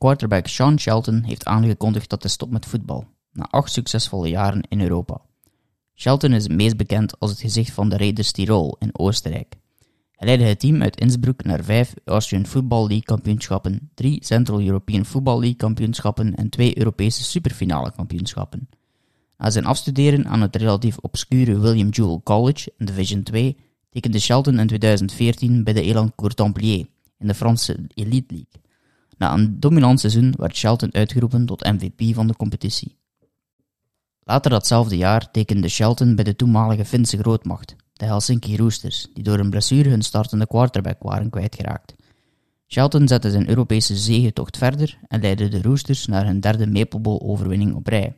Quarterback Sean Shelton heeft aangekondigd dat hij stopt met voetbal, na acht succesvolle jaren in Europa. Shelton is het meest bekend als het gezicht van de Raiders Tirol in Oostenrijk. Hij leidde het team uit Innsbruck naar vijf Austrian Football League kampioenschappen, drie Central European Football League kampioenschappen en twee Europese superfinale kampioenschappen. Na zijn afstuderen aan het relatief obscure William Jewell College in Division 2 tekende Shelton in 2014 bij de Elan Courtemplier in de Franse Elite League. Na een dominant seizoen werd Shelton uitgeroepen tot MVP van de competitie. Later datzelfde jaar tekende Shelton bij de toenmalige Finse grootmacht, de Helsinki Roosters, die door een blessure hun startende quarterback waren kwijtgeraakt. Shelton zette zijn Europese zegentocht verder en leidde de Roosters naar hun derde Maple Bowl overwinning op rij.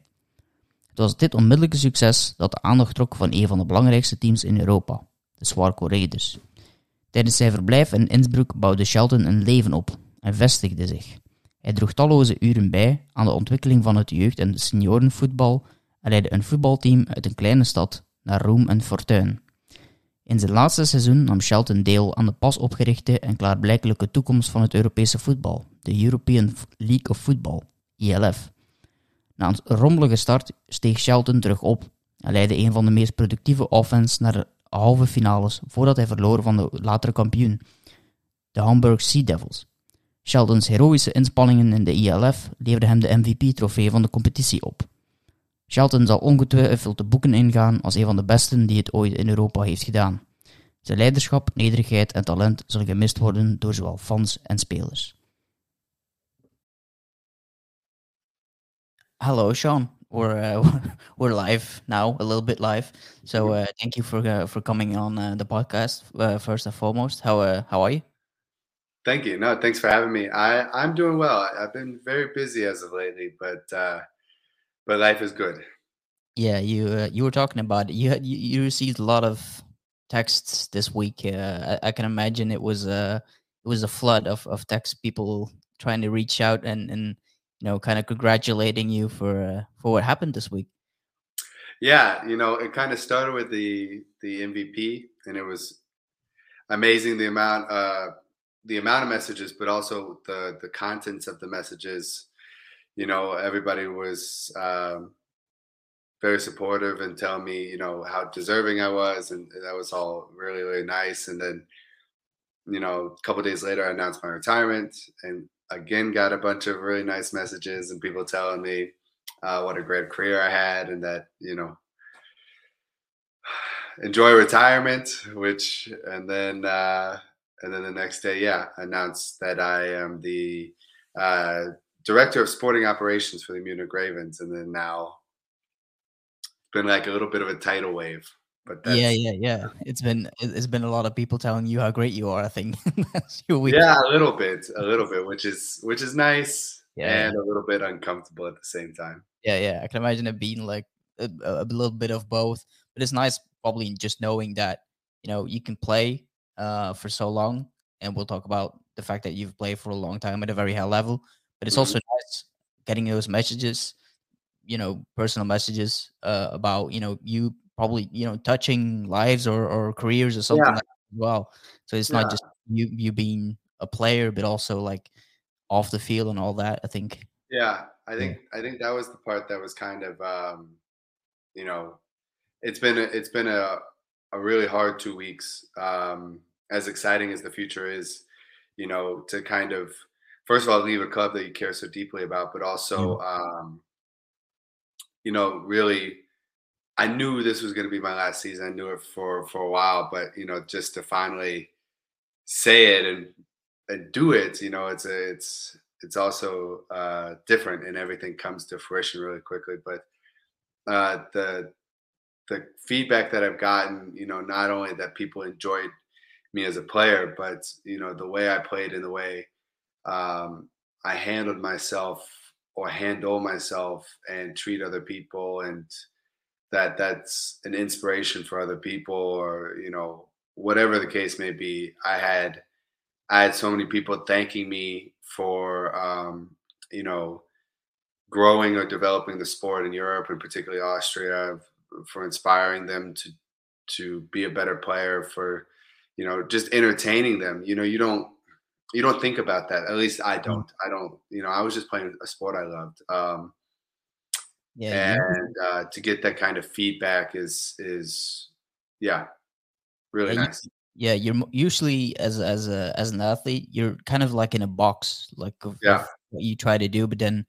Het was dit onmiddellijke succes dat de aandacht trok van een van de belangrijkste teams in Europa, de Swarco Raiders. Tijdens zijn verblijf in Innsbruck bouwde Shelton een leven op en vestigde zich. Hij droeg talloze uren bij aan de ontwikkeling van het jeugd- en seniorenvoetbal en leidde een voetbalteam uit een kleine stad naar roem en fortuin. In zijn laatste seizoen nam Shelton deel aan de pas opgerichte en klaarblijkelijke toekomst van het Europese voetbal, de European League of Football, ELF. Na een rommelige start steeg Shelton terug op en leidde een van de meest productieve offense naar de halve finales voordat hij verloor van de latere kampioen, de Hamburg Sea Devils. Sheltons heroïsche inspanningen in de ELF leverden hem de MVP-trofee van de competitie op. Shelton zal ongetwijfeld de boeken ingaan als een van de besten die het ooit in Europa heeft gedaan. Zijn leiderschap, nederigheid en talent zullen gemist worden door zowel fans en spelers. Hello, Sean. We're uh, we're live now, a little bit live. So uh, thank you for uh, for coming on the podcast. First and foremost, how how are you? Thank you. No, thanks for having me. I I'm doing well. I've been very busy as of lately, but but life is good. Yeah, you uh, you were talking about it. You had you, you received a lot of texts this week. Uh, I, I, can imagine it was a it was a flood of of text people trying to reach out and and you know kind of congratulating you for uh, for what happened this week. Yeah, you know, it kind of started with the the MVP, and it was amazing the amount uh the amount of messages, but also the the contents of the messages you know, everybody was um, very supportive and telling me, you know, how deserving I was, and that was all really, really nice. And then, you know, a couple days later, I announced my retirement, and again got a bunch of really nice messages and people telling me uh, what a great career I had, and that you know, enjoy retirement. Which, and then, uh, and then the next day, yeah, announced that I am the uh, director of sporting operations for the Munich Ravens, and then now been like a little bit of a tidal wave. But yeah, yeah, yeah. It's been it's been a lot of people telling you how great you are. I think. yeah, a little bit, a little bit, which is which is nice, yeah, and a little bit uncomfortable at the same time. Yeah, yeah. I can imagine it being like a, a little bit of both, but it's nice probably just knowing that you know you can play uh, for so long, and we'll talk about the fact that you've played for a long time at a very high level but it's also mm-hmm. nice getting those messages, you know, personal messages uh, about you know you probably you know touching lives or, or careers or something yeah. like as well. So it's yeah. not just you you being a player, but also like off the field and all that. I think. Yeah, I think yeah. I think that was the part that was kind of um, you know, it's been a, it's been a a really hard two weeks. Um, as exciting as the future is, you know, to kind of first of all leave a club that you care so deeply about, but also um, you know really I knew this was going to be my last season. I knew it for for a while, but you know just to finally say it and and do it, you know, it's a, it's it's also uh, different, and everything comes to fruition really quickly. But uh, the the feedback that I've gotten, you know, not only that people enjoyed me as a player, but you know the way I played and the way um, I handled myself or handle myself and treat other people and that that's an inspiration for other people or you know whatever the case may be. I had i had so many people thanking me for um, you know growing or developing the sport in europe and particularly austria for inspiring them to to be a better player for you know just entertaining them you know you don't you don't think about that. At least I don't. I don't. You know, I was just playing a sport I loved. Um, yeah, and uh, to get that kind of feedback is is yeah, really yeah, nice. You, yeah, you're usually as as a as an athlete, you're kind of like in a box, like yeah. Of what you try to do, but then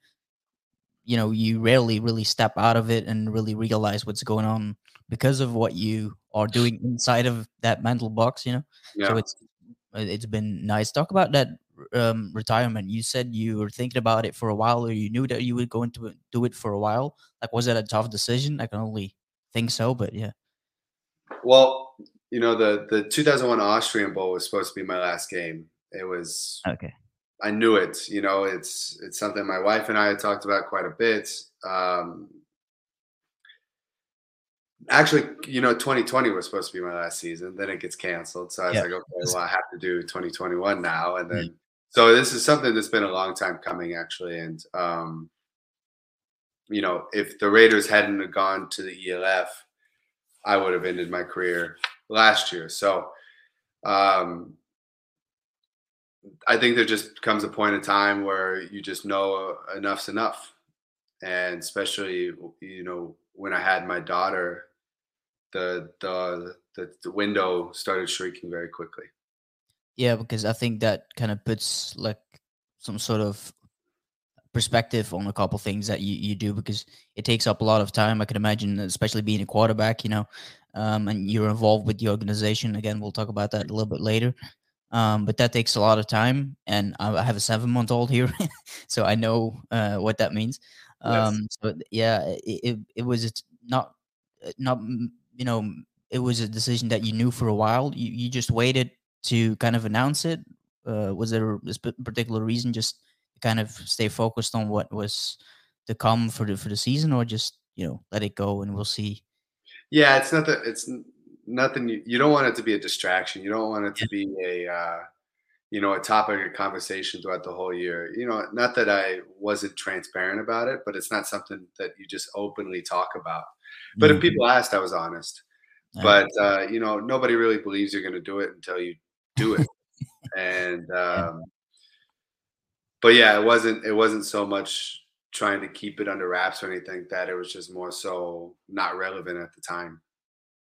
you know you rarely really step out of it and really realize what's going on because of what you are doing inside of that mental box. You know, yeah. so it's it's been nice. Talk about that um, retirement. You said you were thinking about it for a while, or you knew that you were going to do it for a while. Like, was it a tough decision? I can only think so, but yeah. Well, you know, the the 2001 Austrian Bowl was supposed to be my last game. It was okay. I knew it. You know, it's it's something my wife and I had talked about quite a bit. Um, actually, you know, 2020 was supposed to be my last season. Then it gets canceled. So I was yeah. like, okay, well, I have to do 2021 now. And then, so this is something that's been a long time coming, actually. And, um, you know, if the Raiders hadn't gone to the ELF, I would have ended my career last year. So, um, I think there just comes a point in time where you just know enough's enough. And especially, you know, when I had my daughter, the the the, the window started shrinking very quickly. Yeah, because I think that kind of puts like some sort of perspective on a couple things that you, you do because it takes up a lot of time. I can imagine, especially being a quarterback, you know, um, and you're involved with the organization. Again, we'll talk about that a little bit later. Um, but that takes a lot of time, and I have a seven month old here, so I know uh, what that means. Um, yes. So yeah, it, it, it was not not you know, it was a decision that you knew for a while. You you just waited to kind of announce it. Uh, was there a particular reason just kind of stay focused on what was to come for the for the season, or just you know let it go and we'll see? Yeah, it's not that it's nothing. You, you don't want it to be a distraction. You don't want it to be a uh, you know a topic of conversation throughout the whole year. You know, not that I wasn't transparent about it, but it's not something that you just openly talk about. But mm-hmm. if people asked, I was honest. But uh, you know, nobody really believes you're going to do it until you do it. and um, but yeah, it wasn't. It wasn't so much trying to keep it under wraps or anything that it was just more so not relevant at the time.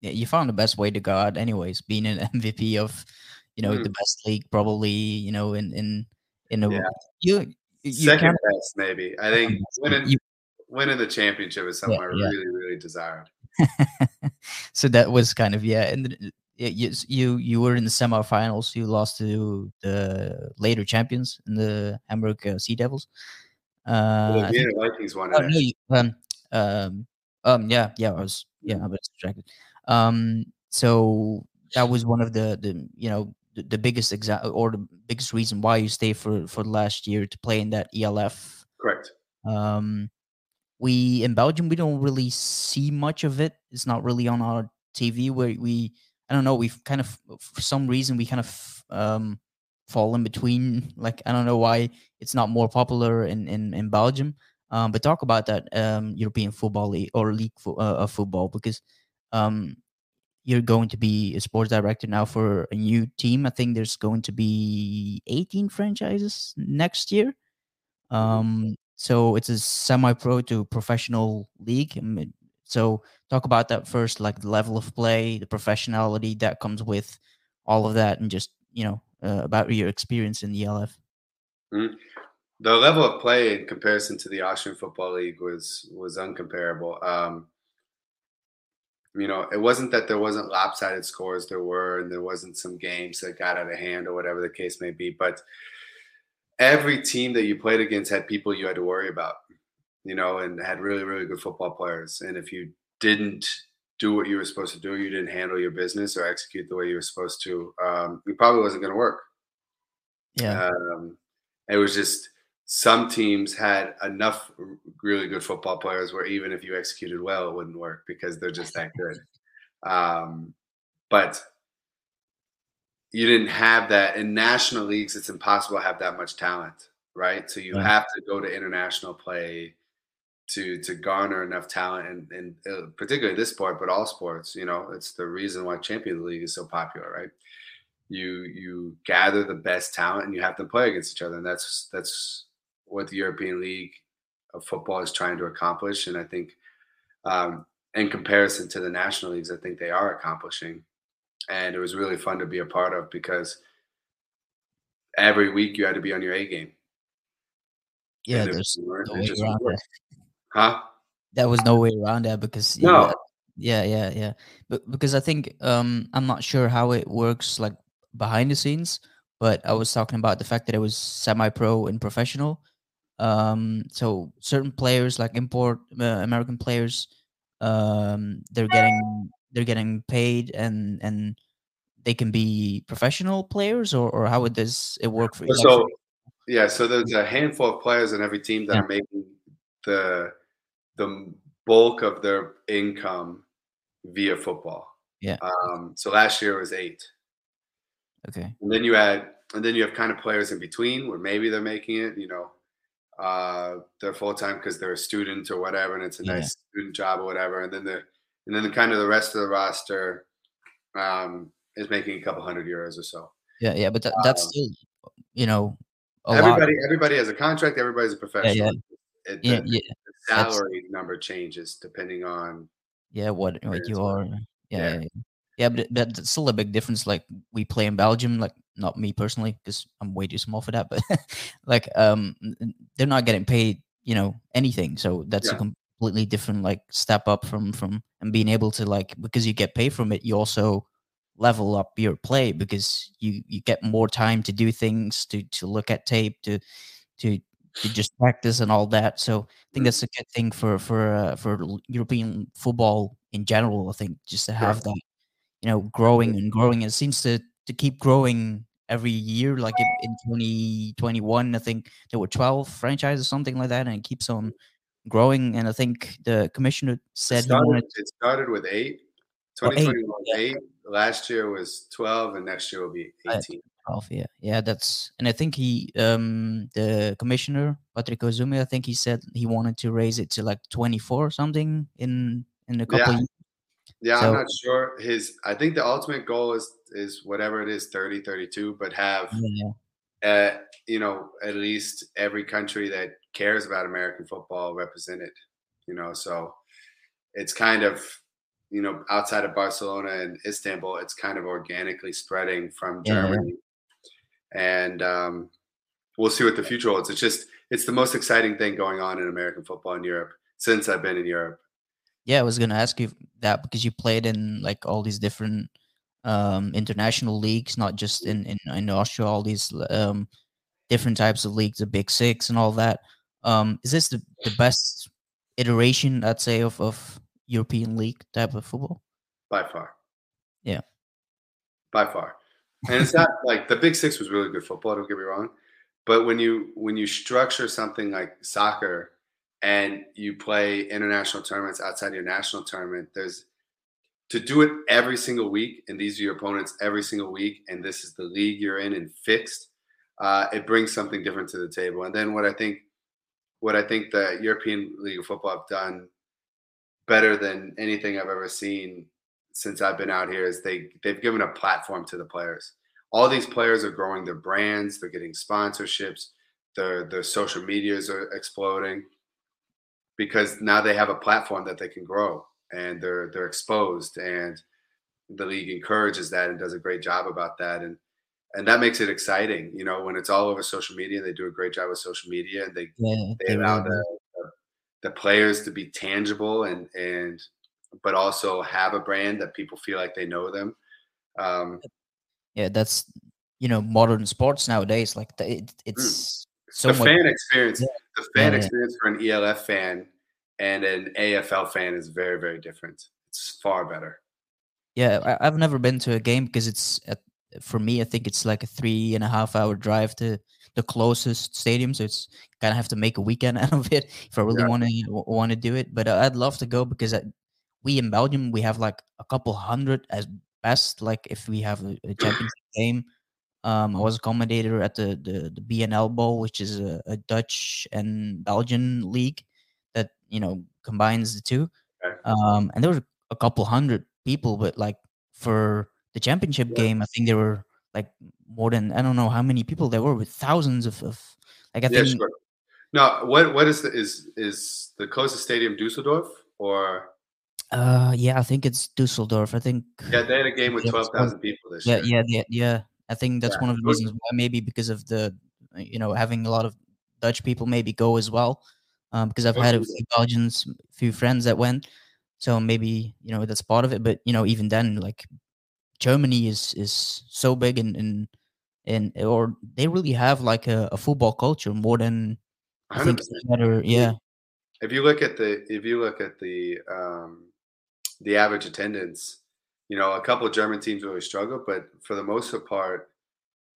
Yeah, you found the best way to go out, anyways. Being an MVP of, you know, mm. the best league, probably, you know, in in in a yeah. you, you second best, maybe. I think winning you, winning the championship is something yeah, I really, really desired. so that was kind of yeah, and you you you were in the semifinals. You lost to the later champions in the Hamburg uh, Sea Devils. Uh, well, the Vikings won. Oh, no, you, um, um, um, yeah, yeah, I was yeah, I was distracted. Um, so that was one of the the you know the, the biggest example or the biggest reason why you stayed for for the last year to play in that ELF. Correct. Um, we in Belgium we don't really see much of it. It's not really on our TV where we I don't know we've kind of for some reason we kind of um fall in between like I don't know why it's not more popular in in, in Belgium. Um, but talk about that um, European football league or league fo- uh, of football because um, you're going to be a sports director now for a new team. I think there's going to be 18 franchises next year. Mm-hmm. Um, so it's a semi-pro to professional league. So talk about that first, like the level of play, the professionality that comes with all of that, and just you know uh, about your experience in the ELF. Mm-hmm. The level of play in comparison to the Austrian Football League was was uncomparable. Um, you know, it wasn't that there wasn't lopsided scores. There were, and there wasn't some games that got out of hand or whatever the case may be. But every team that you played against had people you had to worry about, you know, and had really, really good football players. And if you didn't do what you were supposed to do, you didn't handle your business or execute the way you were supposed to, um, it probably wasn't going to work. Yeah. Um, it was just some teams had enough really good football players where even if you executed well, it wouldn't work because they're just that good. Um, but you didn't have that in national leagues. It's impossible to have that much talent, right? So you right. have to go to international play to to garner enough talent, and and uh, particularly this sport, but all sports. You know, it's the reason why Champions League is so popular, right? you you gather the best talent and you have them play against each other, and that's that's what the European League of football is trying to accomplish. And I think, um, in comparison to the national leagues, I think they are accomplishing. And it was really fun to be a part of because every week you had to be on your A game. Yeah, there's no way around that. Huh? There was no way around that because no. Yeah, yeah, yeah. But because I think um I'm not sure how it works like behind the scenes, but I was talking about the fact that it was semi-pro and professional. Um, so certain players like import uh, American players, um, they're getting they're getting paid and and they can be professional players or or how would this it work for you? So yeah, so there's a handful of players in every team that yeah. are making the the bulk of their income via football. Yeah. Um, so last year was eight. Okay. And then you add, and then you have kind of players in between where maybe they're making it, you know, uh, they're full time because they're a student or whatever, and it's a yeah. nice student job or whatever. And then the, and then the kind of the rest of the roster um, is making a couple hundred euros or so. Yeah, yeah, but that's um, still, you know, everybody lot. everybody has a contract. Everybody's a professional. Yeah, yeah. It, the, yeah. the salary that's, number changes depending on yeah what what you are. Yeah, yeah. Yeah, but, but it's still a big difference. Like we play in Belgium, like not me personally, because I'm way too small for that. But like, um, they're not getting paid, you know, anything. So that's yeah. a completely different like step up from from and being able to like because you get paid from it, you also level up your play because you you get more time to do things, to to look at tape, to to to just practice and all that. So I think mm-hmm. that's a good thing for for uh, for European football in general. I think just to have that you know growing and growing it seems to to keep growing every year like in 2021 i think there were 12 franchises something like that and it keeps on growing and i think the commissioner said it started, wanted, it started with eight 2021 oh, eight, eight. last year was 12 and next year will be 18 12 yeah yeah that's and i think he um the commissioner Patrick Esume i think he said he wanted to raise it to like 24 or something in in a couple yeah. Yeah, so, I'm not sure. His I think the ultimate goal is is whatever it is 30 32 but have yeah. uh, you know at least every country that cares about American football represented, you know. So it's kind of you know outside of Barcelona and Istanbul, it's kind of organically spreading from Germany. Yeah. And um, we'll see what the future holds. It's just it's the most exciting thing going on in American football in Europe since I've been in Europe. Yeah, I was gonna ask you that because you played in like all these different um, international leagues, not just in, in in Austria, all these um, different types of leagues, the Big Six and all that. Um, is this the, the best iteration, I'd say, of, of European league type of football? By far. Yeah. By far. And it's not like the Big Six was really good football, don't get me wrong. But when you when you structure something like soccer and you play international tournaments outside your national tournament, there's to do it every single week, and these are your opponents every single week, and this is the league you're in and fixed. Uh, it brings something different to the table. And then what I think, what I think the European League of Football have done better than anything I've ever seen since I've been out here is they they've given a platform to the players. All these players are growing their brands, they're getting sponsorships, their their social medias are exploding because now they have a platform that they can grow and they're they're exposed and the league encourages that and does a great job about that and and that makes it exciting you know when it's all over social media they do a great job with social media and they yeah, they allow the, the, the players to be tangible and and but also have a brand that people feel like they know them. Um yeah that's you know modern sports nowadays like it, it's so the much, fan experience yeah. the fan yeah, experience for an ELF fan and an AFL fan is very, very different. It's far better. Yeah, I, have never been to a game because it's at, for me. I think it's like a three and a half hour drive to the closest stadium, so it's kind of have to make a weekend out of it if I really want to want to do it. But uh, I'd love to go because I, we in Belgium we have like a couple hundred as best. Like if we have a, a championship game, um, I was a commentator at the the, the BNL Bowl, which is a, a Dutch and Belgian league that you know combines the two. Okay. Um, and there were a couple hundred people, but like for the championship yeah. game, I think there were like more than I don't know how many people there were with thousands of, of like I Yeah, think sure. No, what what is the is is the closest stadium Dusseldorf or uh yeah I think it's Dusseldorf. I think yeah they had a game with twelve thousand people this yeah year. yeah yeah yeah. I think that's Yeah, one of the reasons why maybe because of the uh, you know having a lot of Dutch people maybe go as well. Um, because I've had a few Belgians, few friends that went, so maybe you know that's part of it. But you know even then, like Germany is is so big and and and or they really have like a, a football culture more than I think 100%. any other yeah If you look at the if you look at the um, the average attendance, you know a couple of German teams really struggle, but for the most part,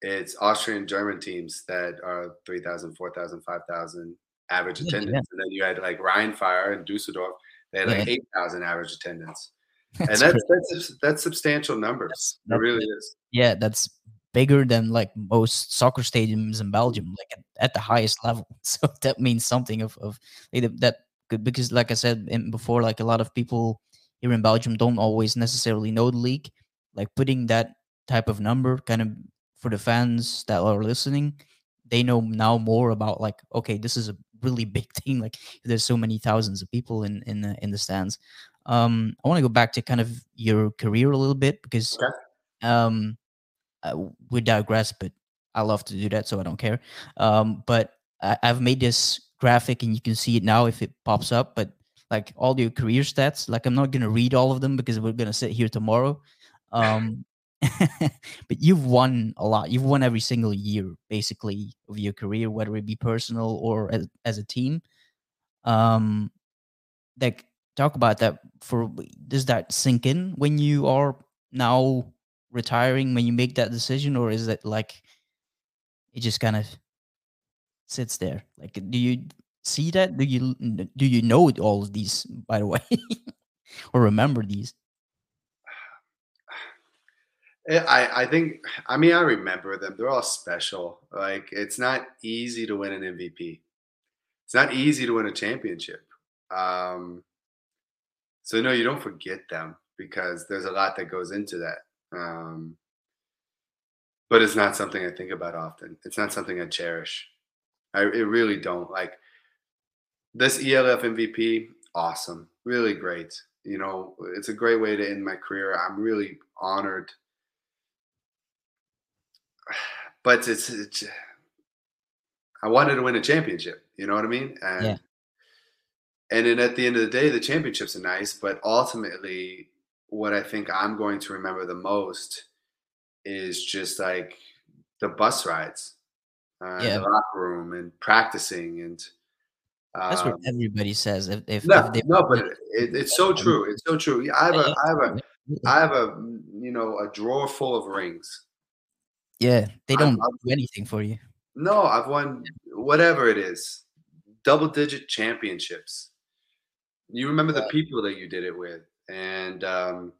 it's Austrian German teams that are 3,000, 4,000, 5,000 average Yeah, yeah. attendance, and then you had like Rheinfire and Dusseldorf, they had like Yeah. eight thousand average attendance, and That's that's that's that's substantial numbers. That's- it really is. yeah that's bigger than like most soccer stadiums in Belgium like at, at the highest level so that means something of of like, that- that could because like I said in, before like a lot of people here in Belgium don't always necessarily know the league. Like putting that type of number kind of for the fans that are listening they know now more about like okay this is a really big thing. Like there's so many thousands of people in in the, in the stands. Um i want to go back to kind of your career a little bit because Okay. um we digress but i love to do that so i don't care. Um but I, i've made this graphic and you can see it now if it pops up but like all your career stats. Like i'm not gonna read all of them because we're gonna sit here tomorrow. Um but you've won a lot. You've won every single year basically of your career whether it be personal or as, as a team. Um like talk about that for does that sink in when you are now retiring when you make that decision or is it like it just kind of sits there? Like do you see that do you do you know all of these by the way or remember these Eh, I, I think I mean I remember them. They're all special. Like it's not easy to win an MVP. It's not easy to win a championship. Um, so no, you don't forget them because there's a lot that goes into that. Um, but it's not something I think about often. It's not something I cherish. I really don't like this ELF MVP. Awesome, really great. You know, it's a great way to end my career. I'm really honored but it's, it's I wanted to win a championship. You know what I mean? And Yeah. and then at the end of the day, the championships are nice, but ultimately, what I think I'm going to remember the most is just like the bus rides, uh, Yeah. the locker room, and practicing, and that's what um, everybody says if, if, no, if they no, but it, it's so true. It's so true. I have a, I have a. I have a, you know, a drawer full of rings. yeah they don't I'm- do anything for you No, I've won whatever it is, double digit championships. You remember the people that you did it with, and um,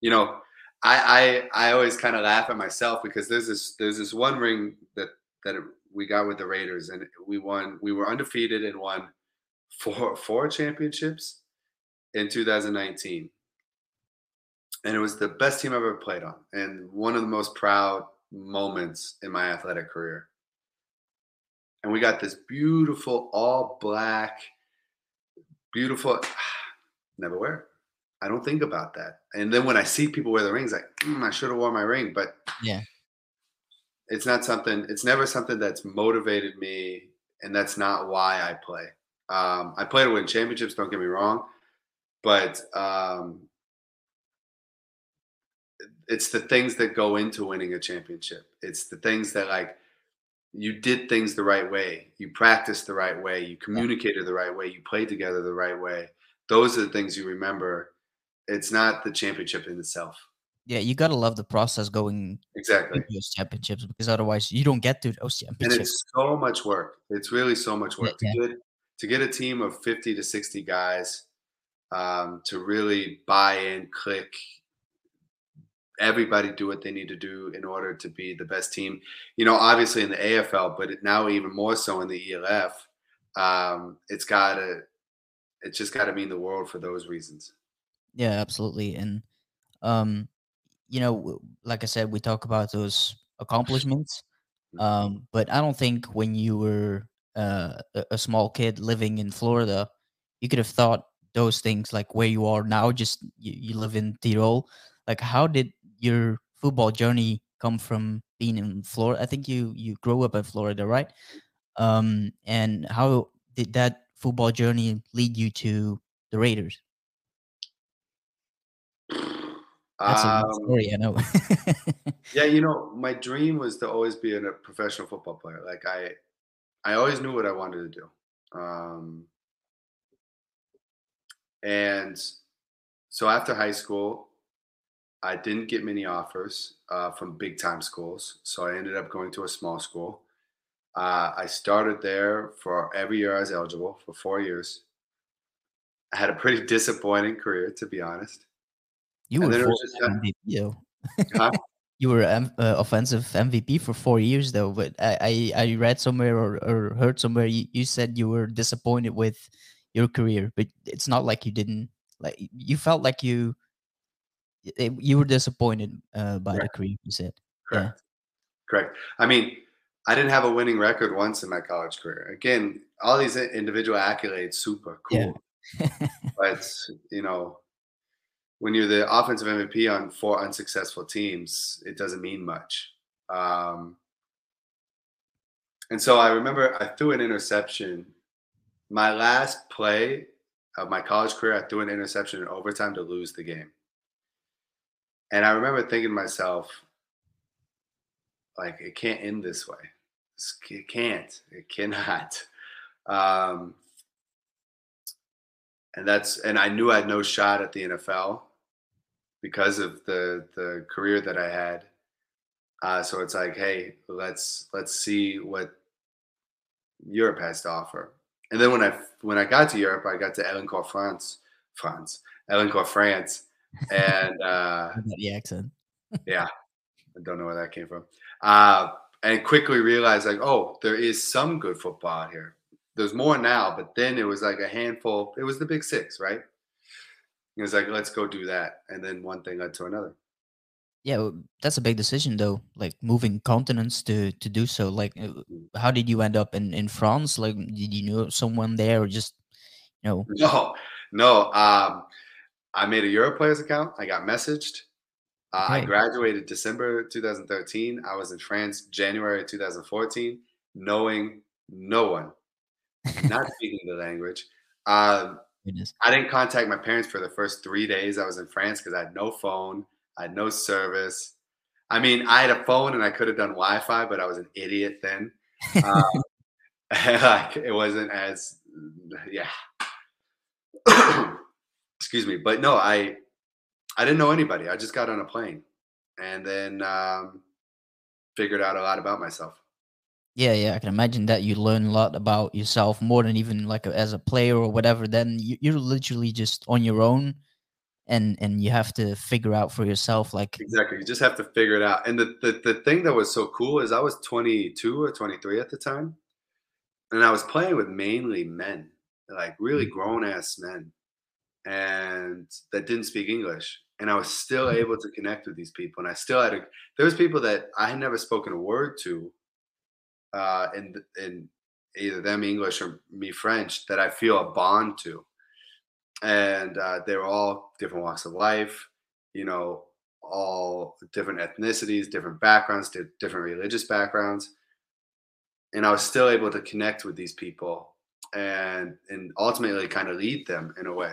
you know, I I, I always kind of laugh at myself because there's this there's this one ring that that we got with the Raiders, and we won. We were undefeated and won four four championships in 2019 and it was the best team I've ever played on, and one of the most proud moments in my athletic career. And we got this beautiful all black, beautiful. Never wear. I don't think about that. And then when I see people wear the rings, like mm, I should have worn my ring, but Yeah. It's not something. It's never something that's motivated me, and that's not why I play. Um, I play to win championships. Don't get me wrong, but um, it's the things that go into winning a championship. It's the things that like you did things the right way, you practiced the right way, you communicated the right way, you played together the right way. Those are the things you remember. It's not the championship in itself. Yeah you gotta love the process going Exactly. those championships because otherwise you don't get to those championships. And it's so much work. It's really so much work Yeah, to get to get a team of 50 to 60 guys um, to really buy in, click, everybody do what they need to do in order to be the best team. You know, obviously in the AFL, but now even more so in the ELF, um, it's got to, it's just got to mean the world for those reasons. Yeah, absolutely. And um you know, like I said, we talk about those accomplishments, Mhm. um, but I don't think when you were uh, a, a small kid living in Florida, you could have thought those things like where you are now. Just you, you live in Tirol. Like, how did your football journey come from being in Florida? I think you you grew up in Florida, right? Um, and how did that football journey lead you to the Raiders? That's a Um, story, I know. yeah, you know, my dream was to always be a professional football player. Like I, I always knew what I wanted to do. Um, and so after high school, I didn't get many offers uh, from big time schools. So I ended up going to a small school. Uh, I started there for every year I was eligible for four years. I had a pretty disappointing career, to be honest. You And were then it was four just kind MVP. Huh? You were um, uh, offensive MVP for four years though, but I I, I read somewhere or, or heard somewhere you, you said you were disappointed with your career, but it's not like you didn't like you felt like you it, you were disappointed uh, by the Correct. career. You said, Correct. Correct. I mean, I didn't have a winning record once in my college career. Again, all these individual accolades, super yeah, cool. But you know, when you're the offensive MVP on four unsuccessful teams, it doesn't mean much. Um, and so I remember I threw an interception. My last play of my college career, I threw an interception in overtime to lose the game. And I remember thinking to myself, like, it can't end this way. It can't. It cannot. Um, and that's and I knew I had no shot at the NFL because of the the career that I had. Uh, so it's like, hey, let's let's see what Europe has to offer. And then when I when I got to Europe, I got to Elancourt, France, France, Elancourt, France, and uh, the accent. yeah, I don't know where that came from. Uh, and quickly realized like, oh, there is some good football out here. There's more now, but then it was like a handful. It was the big six, right? It was like, let's go do that, and then one thing led to another. Yeah, well, that's a big decision though. Like moving continents to to do so. Like, uh, how did you end up in in France? Like, did you know someone there, or just you know? No, no. Um, I made a Euro Players account. I got messaged. Uh, I graduated December 2013. I was in France January 2014, knowing no one, not speaking the language. Um, Goodness. I didn't contact my parents for the first three days I was in France because I had no phone, I had no service. I mean, I had a phone and I could have done Wi-Fi, but I was an idiot then. Um, like it wasn't as, yeah. Excuse me, but no, I, I didn't know anybody. I just got on a plane, and then um, figured out a lot about myself. Yeah, yeah, I can imagine that you learn a lot about yourself more than even like a, as a player or whatever. Then you, you're literally just on your own, and and you have to figure out for yourself. Like, Exactly. You just have to figure it out. And the, the, the thing that was so cool is I was 22 or 23 at the time. And I was playing with mainly men, like really mm. grown ass men, and that didn't speak English. And I was still mm. able to connect with these people. And I still had a, there was people that I had never spoken a word to uh, in, in either them English or me French that I feel a bond to. And uh, they were all different walks of life, you know, all different ethnicities, different backgrounds, different religious backgrounds. And I was still able to connect with these people and and ultimately kind of lead them in a way.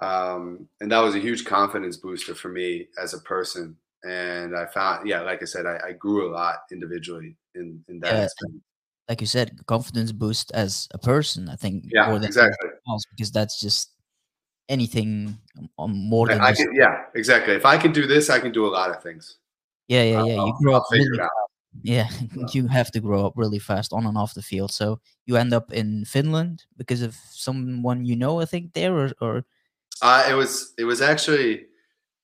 Um, and that was a huge confidence booster for me as a person. And I found, yeah, like I said, I, I grew a lot individually in, in that Yeah, experience. like you said, confidence boost as a person. I think Yeah, more than exactly. else because that's just anything um, more than I just can, yeah, exactly. If I can do this, I can do a lot of things. yeah, yeah, yeah. You I'll, grow I'll up figure really it out. Yeah, you have to grow up really fast on and off the field. So you end up in Finland because of someone you know, I think there, or, or Uh, it was it was actually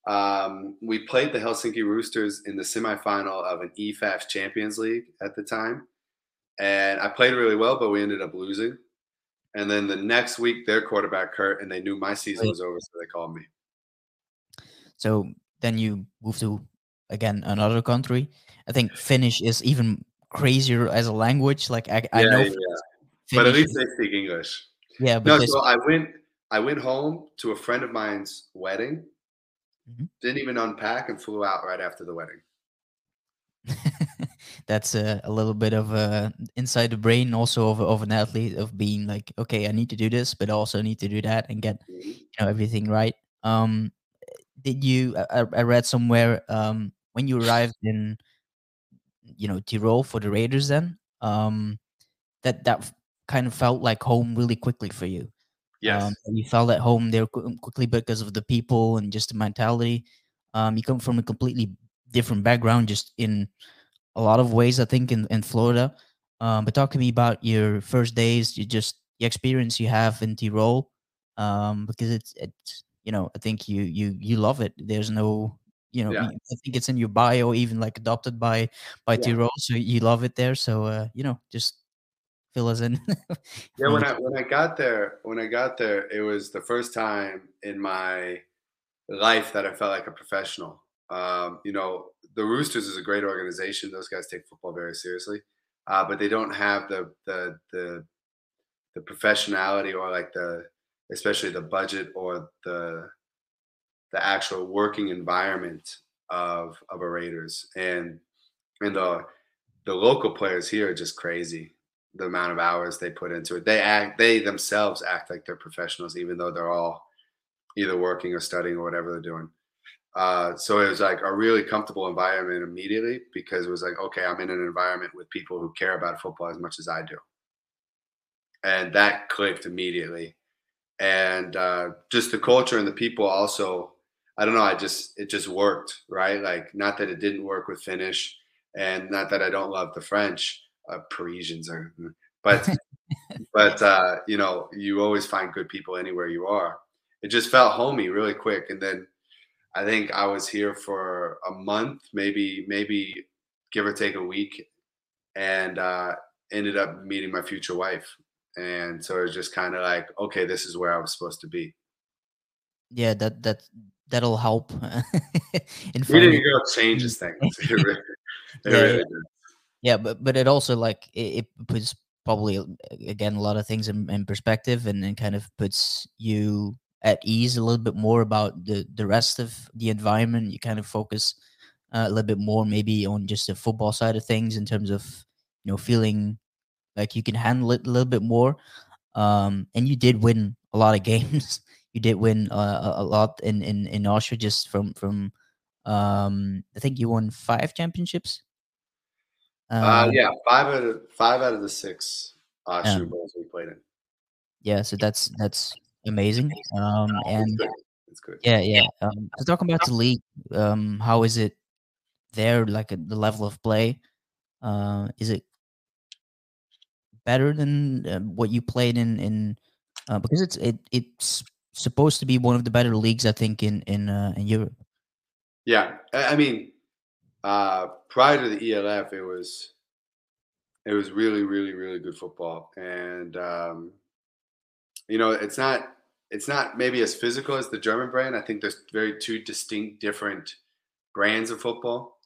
um, we played the Helsinki Roosters in the semifinal of an EFAF Champions League at the time, and I played really well, but we ended up losing. And then the next week, their quarterback hurt, and they knew my season was over, so they called me. so then you move to again another country. I think Finnish is even crazier as a language. Like I, I know, yeah, yeah. but at least they speak English. Yeah, No, so I went I went home to a friend of mine's wedding. Mhm. Didn't even unpack and flew out right after the wedding. that's a, a little bit of uh, inside the brain also of, of an athlete of being like okay i need to do this but I also need to do that and get Mhm. you know everything right um did you i, I- I read somewhere um when you arrived in you know tirol for the raiders then um that that kind of felt like home really quickly for you Yes. um, you felt at home there qu- quickly because of the people and just the mentality. Um, you come from a completely different background, just in a lot of ways. I think in in Florida. Um, but talk to me about your first days. You just the experience you have in Tirol, um, because it's it's you know I think you you you love it. There's no you know Yeah. I think it's in your bio even like adopted by by Yeah. Tirol, so you love it there. So uh, you know just fill us in. Yeah, when I when I got there, when I got there, it was the first time in my life that I felt like a professional. Um, you know, the Roosters is a great organization; those guys take football very seriously, uh, but they don't have the the the the professionality or like the especially the budget or the the actual working environment of of a Raiders and and the the local players here are just crazy the amount of hours they put into it. They act they themselves act like they're professionals even though they're all either working or studying or whatever they're doing. Uh, so it was like a really comfortable environment immediately because it was like okay i'm in an environment with people who care about football as much as i do. And that clicked immediately. And uh, just the culture and the people also i don't know i just it just worked right? Like not that it didn't work with finnish and not that i don't love the french uh, parisians are but but uh, you know you always find good people anywhere you are. It just felt homey really quick and then i think i was here for a month maybe maybe give or take a week and uh, ended up meeting my future wife and so it was just kind of like okay this is where i was supposed to be. Yeah, that that that'll help in finding a girl changes things it really, it Yeah, really yeah. but but it also like it, it puts probably uh, again a lot of things in, in perspective and, and kind of puts you at ease a little bit more about the the rest of the environment. You kind of focus uh, a little bit more maybe on just the football side of things in terms of you know feeling like you can handle it a little bit more. Um, and you did win a lot of games. you did win uh, a, lot in in in Austria just from from um I think you won five championships. Uh, Um, yeah, five out of five out of the six Austrian Um, bowls we played in. yeah so that's that's amazing um and It's good. It's good. yeah yeah um so talking about the league um how is it there like at the level of play uh is it better than uh, what you played in in uh, because it's it it's supposed to be one of the better leagues i think in in uh, in europe Yeah, I mean, uh, prior to the ELF, it was it was really, really, really good football, and um, you know, it's not it's not maybe as physical as the German brand. I think there's very two distinct, different brands of football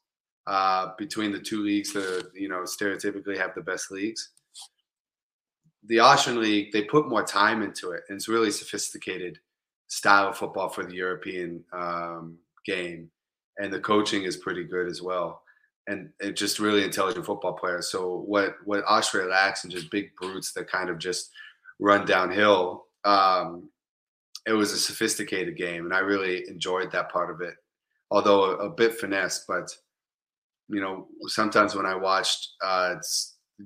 uh, between the two leagues that you know stereotypically have the best leagues. The Austrian league, they put more time into it, and it's really sophisticated style of football for the European um, game and the coaching is pretty good as well. And just really intelligent football players. So what what Austria lacks and just big brutes that kind of just run downhill. Um, it was a sophisticated game, and I really enjoyed that part of it. Although a, a bit finesse, but you know, sometimes when I watched uh,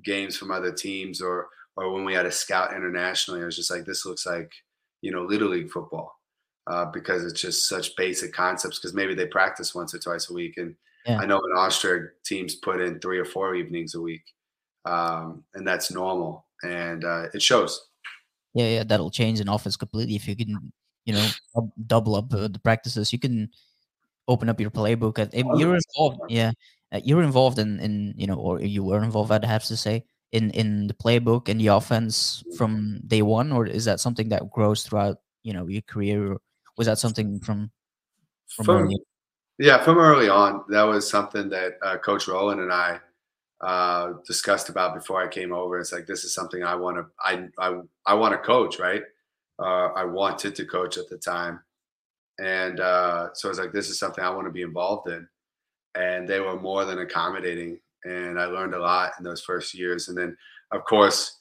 games from other teams or or when we had a scout internationally, I was just like, this looks like you know little league football uh, because it's just such basic concepts. Because maybe they practice once or twice a week, and Yeah. I know in Austria teams put in three or four evenings a week, um, and that's normal, and uh, it shows. yeah yeah that'll change an offense completely if you can you know double up uh, the practices you can open up your playbook and you're involved yeah uh, you're involved in in you know or you were involved i'd have to say in in the playbook and the offense from day one or is that something that grows throughout you know your career or was that something from from From early? Yeah, from early on, that was something that uh, Coach Rowland and I uh, discussed about before I came over. It's like this is something I want to I I I want to coach, right? Uh, I wanted to coach at the time, and uh, so I was like, this is something I want to be involved in. And they were more than accommodating, and I learned a lot in those first years. And then, of course,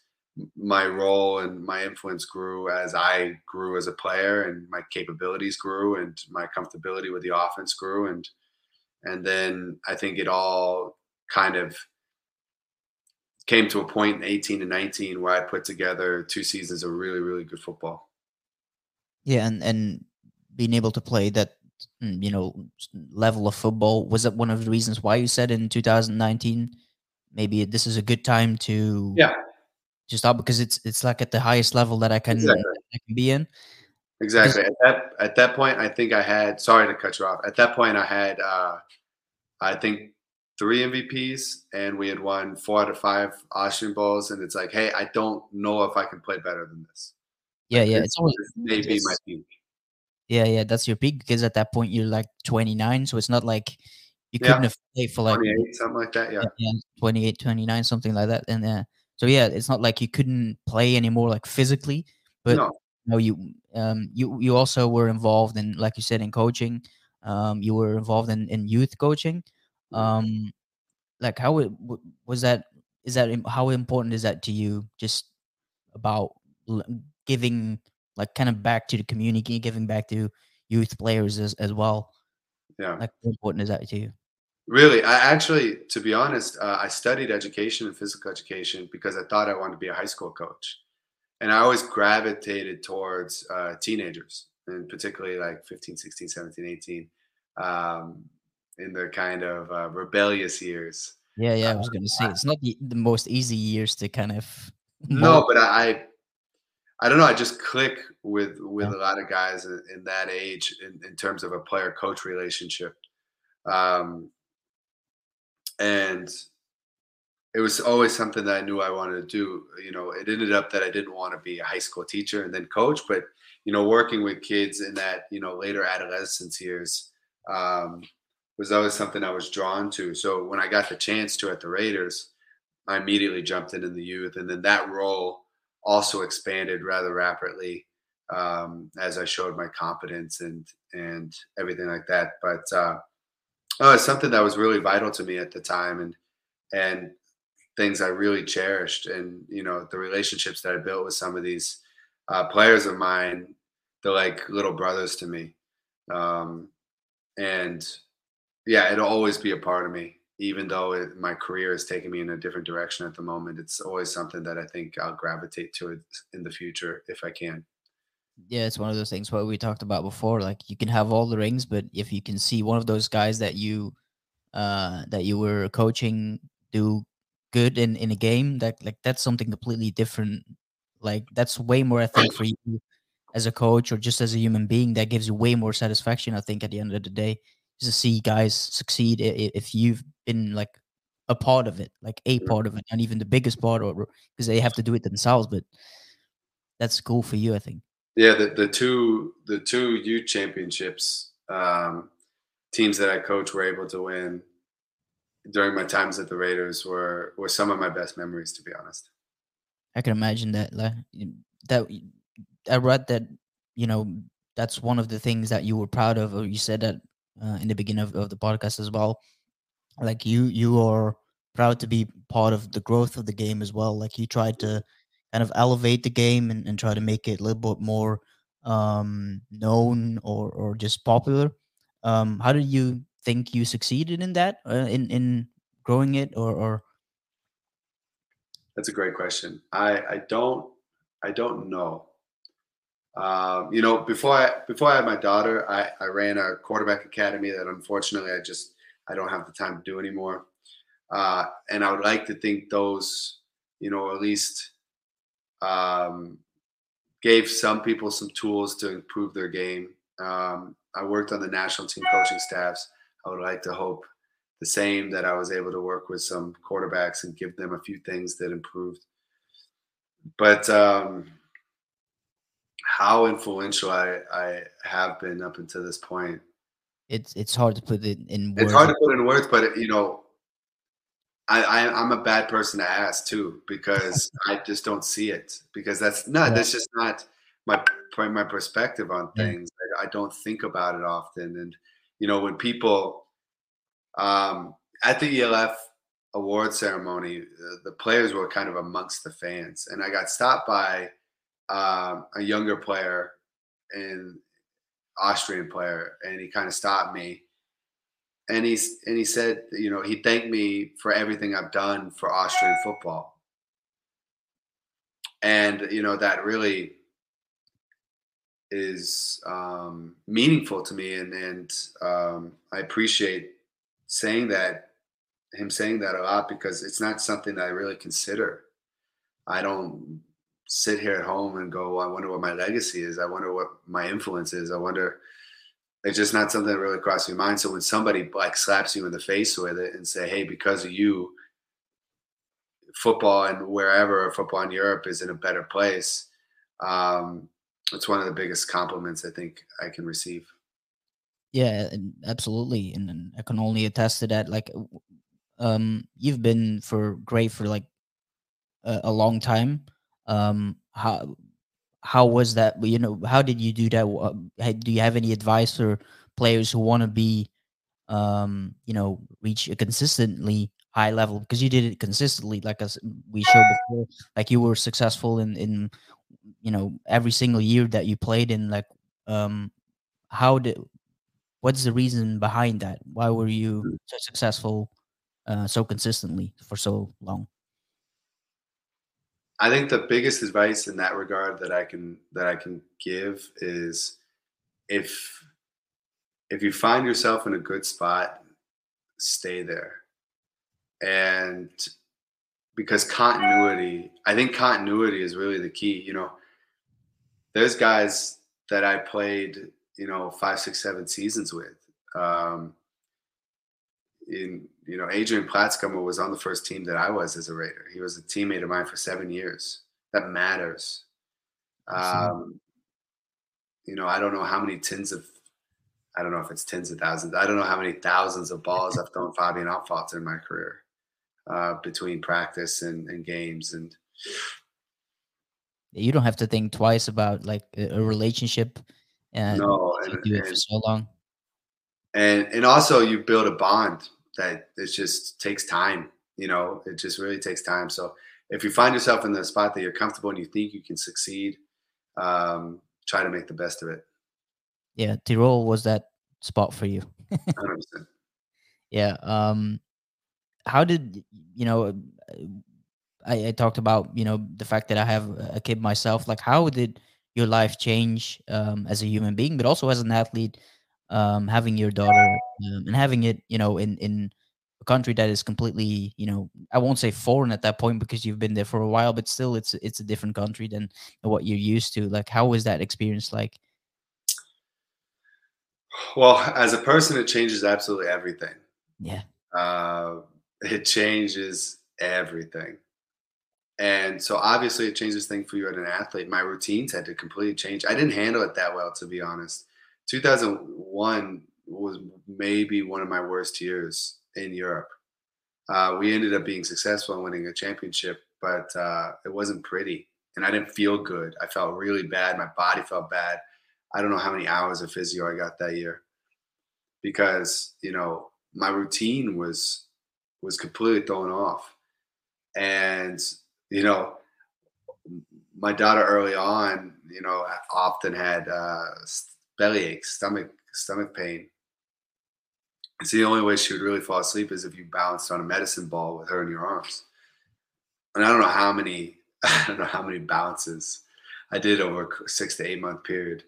my role and my influence grew as I grew as a player, and my capabilities grew, and my comfortability with the offense grew, and and then I think it all kind of came to a point in 18 and 19 where I put together two seasons of really, really good football. Yeah, and and being able to play that mm, you know level of football was that one of the reasons why you said in 2019 maybe this is a good time to yeah to stop because it's it's like at the highest level that I can exactly. I can be in. Exactly. At that at that point, I think I had. Sorry to cut you off. At that point, I had. uh I think three MVPs, and we had won four out of five Austrian Bowls. And it's like, hey, I don't know if I can play better than this. Yeah, like, yeah. It's always maybe my peak. Yeah, yeah, that's your peak because at that point you're like 29, so it's not like you couldn't have played for like 28, something like that. Yeah, yeah 28, 29, something like that. And uh, so yeah, it's not like you couldn't play anymore, like physically, but no. you know, you um you you also were involved in, like you said, in coaching. Um, you were involved in in youth coaching. Um, like how it was that? Is that how important is that to you? Just about giving like kind of back to the community, giving back to youth players as, as well. Yeah. Like how important is that to you? Really, I actually, to be honest, uh, I studied education and physical education because I thought I wanted to be a high school coach, and I always gravitated towards uh, teenagers, and particularly like 15, 16, 17, 18, um, in their kind of uh, rebellious years. Yeah, yeah, I was going to say it's not the, the most easy years to kind of. No, but I, I don't know. I just click with with yeah. a lot of guys in, in that age in, in, terms of a player coach relationship, um, and it was always something that I knew I wanted to do. You know, it ended up that I didn't want to be a high school teacher and then coach, but you know, working with kids in that you know later adolescence years um, was always something I was drawn to. So when I got the chance to at the Raiders, I immediately jumped in in the youth, and then that role also expanded rather rapidly um, as I showed my competence and and everything like that. But uh, oh, it's something that was really vital to me at the time, and and things I really cherished. And you know, the relationships that I built with some of these uh, players of mine, they're like little brothers to me. Um, and yeah, it'll always be a part of me even though it, my career is taking me in a different direction at the moment, it's always something that I think I'll gravitate to in the future if I can. Yeah, it's one of those things what we talked about before. Like you can have all the rings, but if you can see one of those guys that you uh that you were coaching do good in in a game, that like that's something completely different. Like that's way more I think for you as a coach or just as a human being that gives you way more satisfaction, I think, at the end of the day to see guys succeed if you've been like a part of it, like a part of it, and even the biggest part, or because they have to do it themselves. But that's cool for you, I think. Yeah, the, the two the two youth championships um, teams that I coach were able to win during my times at the Raiders were were some of my best memories, to be honest. I can imagine that. Like that, I read that you know that's one of the things that you were proud of, or you said that uh, in the beginning of, of the podcast as well. Like you, you are proud to be part of the growth of the game as well. Like you tried to kind of elevate the game and, and try to make it a little bit more um, known or or just popular. Um, how did you think you succeeded in that uh, in in growing it or or? That's a great question. I I don't I don't know. Um, you know, before I before I had my daughter, I, I ran a quarterback academy that unfortunately I just I don't have the time to do anymore. Uh, and I would like to think those, you know, at least um, gave some people some tools to improve their game. Um, I worked on the national team coaching staffs. I would like to hope the same that I was able to work with some quarterbacks and give them a few things that improved. But um, how influential I, I have been up until this point. it's it's hard to put it in words. It's hard to put in words, but you know, I, I am a bad person to ask too because I just don't see it because that's no, yeah. that's just not my point, my perspective on things. Yeah. I, I, don't think about it often, and you know, when people um, at the ELF award ceremony, the, the players were kind of amongst the fans, and I got stopped by um, a younger player and Austrian player, and he kind of stopped me. And he and he said, you know, he thanked me for everything I've done for Austrian football. And you know that really is um, meaningful to me, and and um, I appreciate saying that him saying that a lot because it's not something that I really consider. I don't sit here at home and go, I wonder what my legacy is. I wonder what my influence is. I wonder. It's just not something that really crosses your mind. So when somebody like slaps you in the face with it and say, "Hey, because of you, football and wherever football in Europe is in a better place," um, it's one of the biggest compliments I think I can receive. Yeah, absolutely, and, and I can only attest to that. Like, um, you've been for great for like a, a long time um how how was that you know how did you do that? Do you have any advice for players who want to be um you know reach a consistently high level? Because you did it consistently like as we showed before like you were successful in in you know every single year that you played in like um how did what's the reason behind that? Why were you mm. so successful uh, so consistently for so long I think the biggest advice in that regard that I can that I can give is if if you find yourself in a good spot, stay there. And because continuity, I think continuity is really the key. You know, there's guys that I played, you know, five, six, seven seasons with. Um, in you know, Adrian Platzgummer was on the first team that I was as a Raider. He was a teammate of mine for seven years. That matters. Um, you know, I don't know how many tens of, I don't know if it's tens of thousands. I don't know how many thousands of balls I've thrown Fabian Altfalter in my career uh, between practice and, and games. And you don't have to think twice about like a, relationship. And no, and, do it for so long. And and also you build a bond that it just takes time. You know, it just really takes time. So if you find yourself in the spot that you're comfortable and you think you can succeed, um, try to make the best of it. Yeah, Tirol was that spot for you. Yeah. Um, how did you know? I, I talked about you know the fact that I have a kid myself. Like, how did your life change um, as a human being, but also as an athlete? Um, having your daughter um, and having it, you know, in in a country that is completely, you know, I won't say foreign at that point because you've been there for a while, but still, it's it's a different country than what you're used to. Like, how was that experience like? Well, as a person, it changes absolutely everything. Yeah. Uh, it changes everything. And so obviously it changes things for you as an athlete. My routines had to completely change. I didn't handle it that well, to be honest. 2001 was maybe one of my worst years in Europe. Uh, we ended up being successful in winning a championship, but uh, it wasn't pretty, and I didn't feel good. I felt really bad. My body felt bad. I don't know how many hours of physio I got that year because you know my routine was was completely thrown off, and you know my daughter early on, you know, often had uh, bellyache, stomach stomach pain. It's the only way she would really fall asleep is if you balanced on a medicine ball with her in your arms. And I don't know how many I don't know how many bounces I did over a six to eight month period.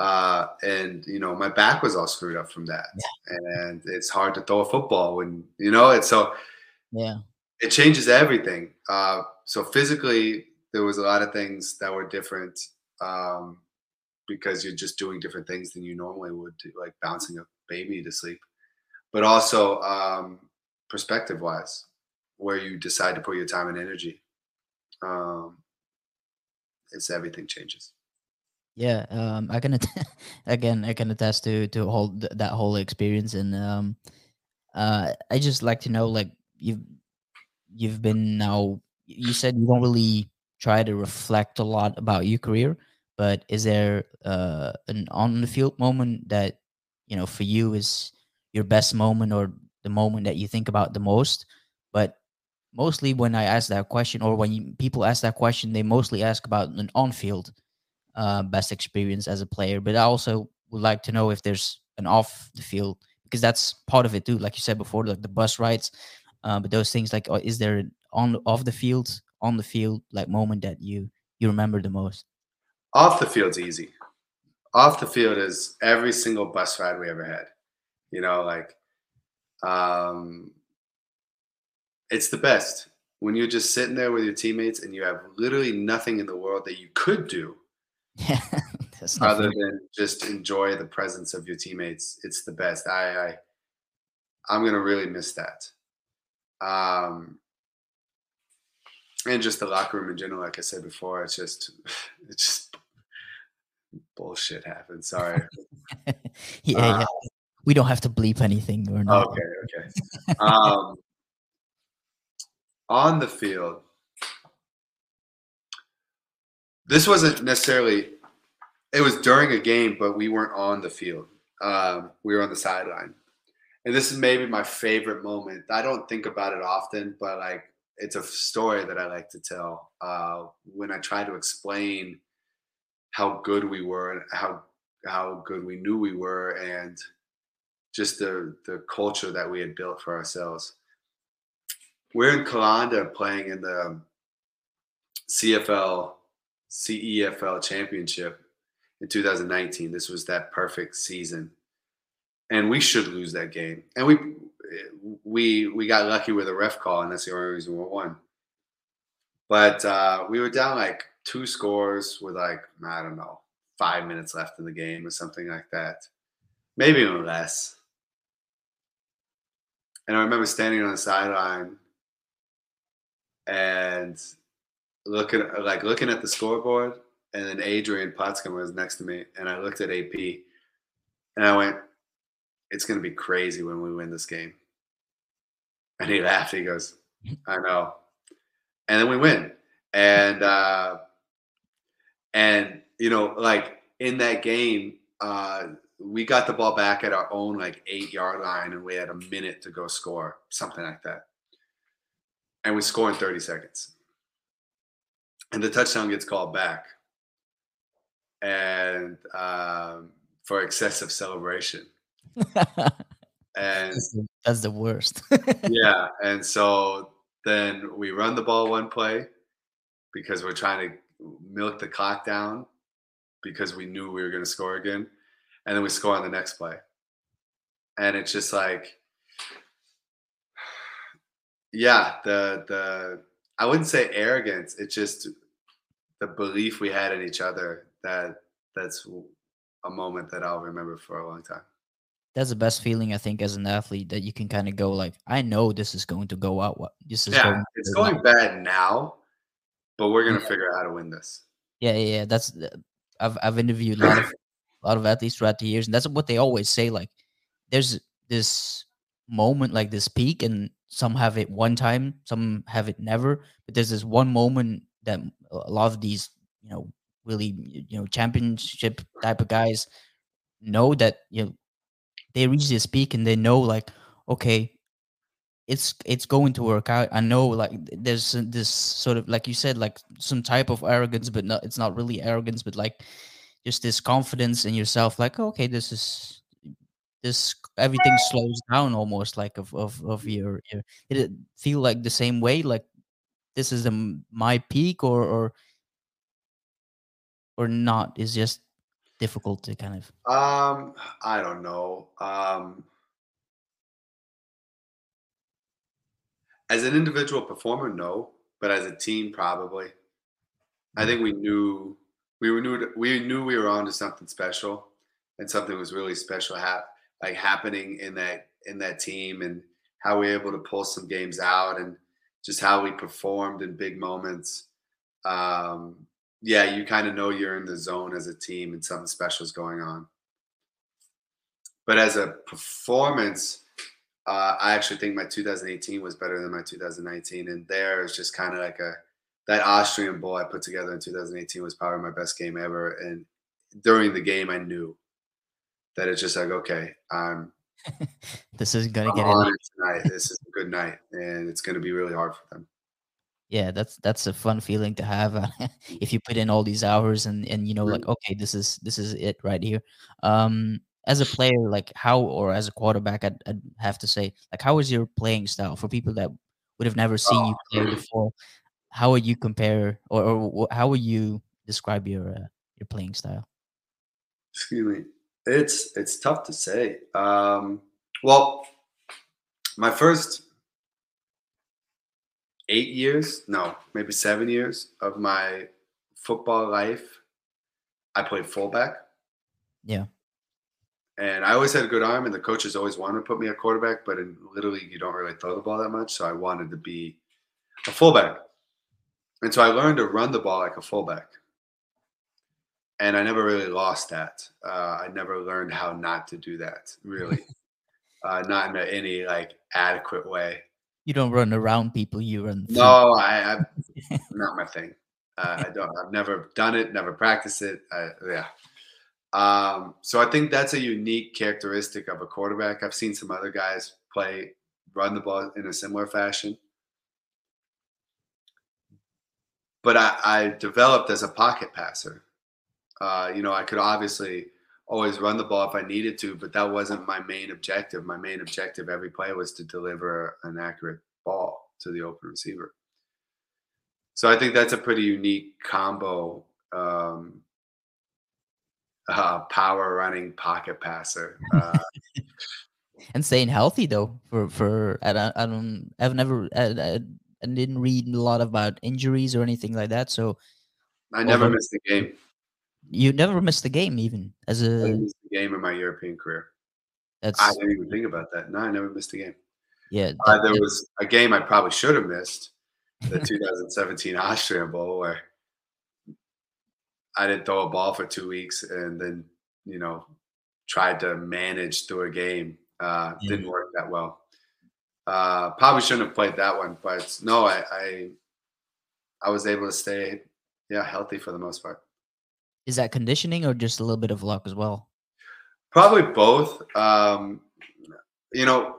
Uh, and you know, my back was all screwed up from that. Yeah. And it's hard to throw a football when you know it. So yeah, it changes everything. Uh, so physically, there was a lot of things that were different. Um, because you're just doing different things than you normally would, do, like bouncing a baby to sleep. But also um, perspective wise, where you decide to put your time and energy. Um, it's everything changes. Yeah, um, I can att- again I can attest to to whole th- that whole experience, and um, uh, I just like to know like you've you've been now. You said you don't really try to reflect a lot about your career, but is there uh, an on the field moment that you know for you is your best moment or the moment that you think about the most? But mostly when I ask that question, or when you, people ask that question, they mostly ask about an on field uh, best experience as a player. But I also would like to know if there's an off the field because that's part of it too. Like you said before, like the bus rides, uh, but those things like, uh, is there an on off the field, on the field like moment that you you remember the most? Off the field's easy. Off the field is every single bus ride we ever had. You know, like um, it's the best when you're just sitting there with your teammates and you have literally nothing in the world that you could do Yeah, other than just enjoy the presence of your teammates. It's the best. I, I I'm gonna really miss that. Um, and just the locker room in general, like I said before, it's just it's just bullshit happened. Sorry. yeah, Uh, yeah. We don't have to bleep anything or not. okay, okay. Um, on the field, this wasn't necessarily. It was during a game, but we weren't on the field. Um, we were on the sideline, and this is maybe my favorite moment. I don't think about it often, but like it's a story that I like to tell uh, when I try to explain how good we were and how how good we knew we were, and just the the culture that we had built for ourselves. We're in Calanda playing in the CFL CEFL championship in 2019. This was that perfect season, and we should lose that game. And we we we got lucky with a ref call, and that's the only reason we won. But uh, we were down like two scores with like I don't know five minutes left in the game or something like that, maybe even less. And I remember standing on the sideline and looking like looking at the scoreboard, and then Adrian Platzgummer was next to me, and I looked at AP, and I went, "It's going to be crazy when we win this game." And he laughed. He goes, "I know," and then we win, and uh, and you know, like in that game, uh, we got the ball back at our own like eight yard line, and we had a minute to go score, something like that, and we score in thirty seconds. And the touchdown gets called back. And um, for excessive celebration. And that's, the, that's the worst. yeah and so then we run the ball one play because we're trying to milk the clock down because we knew we were going to score again and then we score on the next play and it's just like yeah the the i wouldn't say arrogance it's just the belief we had in each other that that's a moment that I'll remember for a long time. That's the best feeling I think as an athlete that you can kind of go like, I know this is going to go out. What this is Yeah, going. it's go going out." bad now, but we're gonna Yeah. figure out how to win this. Yeah, yeah, yeah. That's I've I've interviewed a lot of a lot of athletes throughout the years, and that's what they always say. Like, there's this moment, like this peak, and some have it one time, some have it never. But there's this one moment that a lot of these, you know, really, you know, championship type of guys know that you know they reach this peak and they know like, okay, it's it's going to work out. I know like there's this sort of like you said like some type of arrogance, but not it's not really arrogance, but like just this confidence in yourself. Like okay, this is this everything slows down almost like of of of your your. Did it feel like the same way? Like this is the my peak or or or not? Is just difficult to kind of. Um, I don't know. Um, as an individual performer, no, but as a team, probably. I think we knew we were knew we knew we were on to something special, and something was really special hap- like happening in that in that team, and how we were able to pull some games out, and just how we performed in big moments. Um, yeah, you kind of know you're in the zone as a team and something special is going on. But as a performance, uh, I actually think my 2018 was better than my 2019, and there is just kind of like a that Austrian bowl I put together in 2018 was probably my best game ever. And during the game, I knew that it's just like, okay, I'm. this is gonna I'm get on it. tonight. This is a good night, and it's gonna be really hard for them. Yeah, that's that's a fun feeling to have uh, if you put in all these hours and and you know like Mm. okay this is this is it right here. Um, as a player, like how or as a quarterback, I'd, I'd have to say like how is your playing style for people that would have never seen you play Oh, before? How would you compare or, or how would you describe your uh, your playing style? excuse me. It's it's tough to say. Um, well, my first eight years, no, maybe seven years of my football life, I played fullback. Yeah. And I always had a good arm, and the coaches always wanted to put me at quarterback. But in Little League, you don't really throw the ball that much, so I wanted to be a fullback. And so I learned to run the ball like a fullback. And I never really lost that. Uh, I never learned how not to do that, really, uh, not in a, any like adequate way. You don't run around people, you run through. No, I, I not my thing. Uh, I don't. I've never done it. Never practiced it. I, yeah. Um, so I think that's a unique characteristic of a quarterback. I've seen some other guys play run the ball in a similar fashion, but I, I developed as a pocket passer. Uh, you know, I could obviously always run the ball if I needed to, but that wasn't my main objective. My main objective every play was to deliver an accurate ball to the open receiver. So I think that's a pretty unique combo. Um, uh, power running pocket passer. Uh, and staying healthy though for for I don't, I don't I've never I, I, I didn't read a lot about injuries or anything like that so I never Although- missed a game. you never missed a game even as a game in my European career. that's I didn't even think about that. No, I never missed a game. yeah Uh, there that- was a game I probably should have missed, the 2017 Austrian Bowl, where I didn't throw a ball for two weeks and then, you know, tried to manage through a game. Uh, Yeah. Didn't work that well. Uh, probably shouldn't have played that one, but no, I, I, I was able to stay, yeah, healthy for the most part. is that conditioning or just a little bit of luck as well Probably both. Um, you know,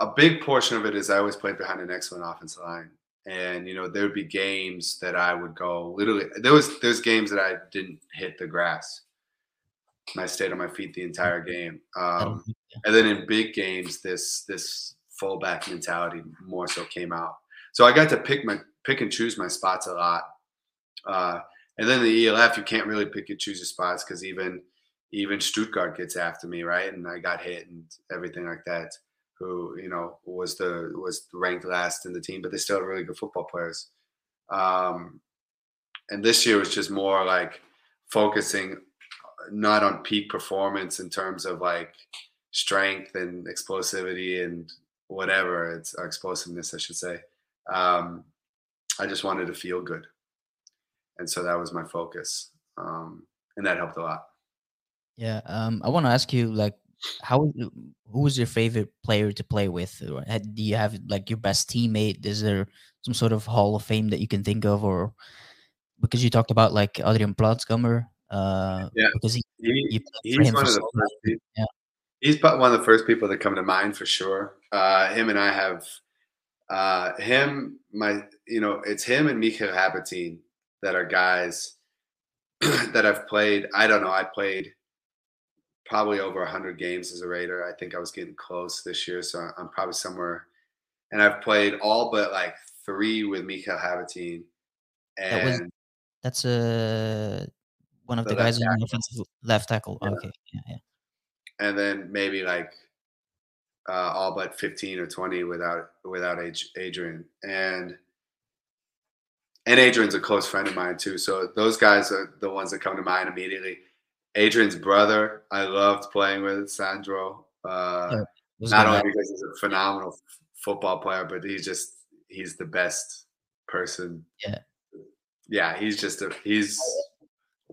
a big portion of it is I always played behind an excellent offensive line, and you know there would be games that I would go literally. There was there's games that I didn't hit the grass. And I stayed on my feet the entire game. Um, and then in big games, this this fullback mentality more so came out. So I got to pick my pick and choose my spots a lot. Uh, and then the ELF, you can't really pick and choose your spots because even even Stuttgart gets after me, right? And I got hit and everything like that. Who you know was the was ranked last in the team, but they still have really good football players. Um, and this year was just more like focusing not on peak performance in terms of like strength and explosivity and whatever it's explosiveness, I should say. Um, I just wanted to feel good, and so that was my focus, um, and that helped a lot. yeah um I want to ask you like how who was your favorite player to play with do you have like your best teammate is there some sort of hall of fame that you can think of or because you talked about like Adrian Platzgummer uh Yeah. because he, He, you played for he's one of the first people. Yeah. He's one of the first people that come to mind for sure. Uh, him and I have uh, him. My, you know, it's him and Mikhail Habertin that are guys that I've played. I don't know. I played probably over 100 games as a Raider. I think I was getting close this year, so I'm probably somewhere. And I've played all but like three with Mikhail Habertin. That was- That's uh one of The the, guys on the offensive left tackle. Yeah. Okay, yeah, yeah. and then maybe like uh, all but 15 or 20 without without Adrian and and Adrian's a close friend of mine too so those guys are the ones that come to mind immediately Adrian's brother I loved playing with Sandro uh, Yeah, not only because he's a phenomenal f- football player but he's just he's the best person Yeah. Yeah, he's just a he's.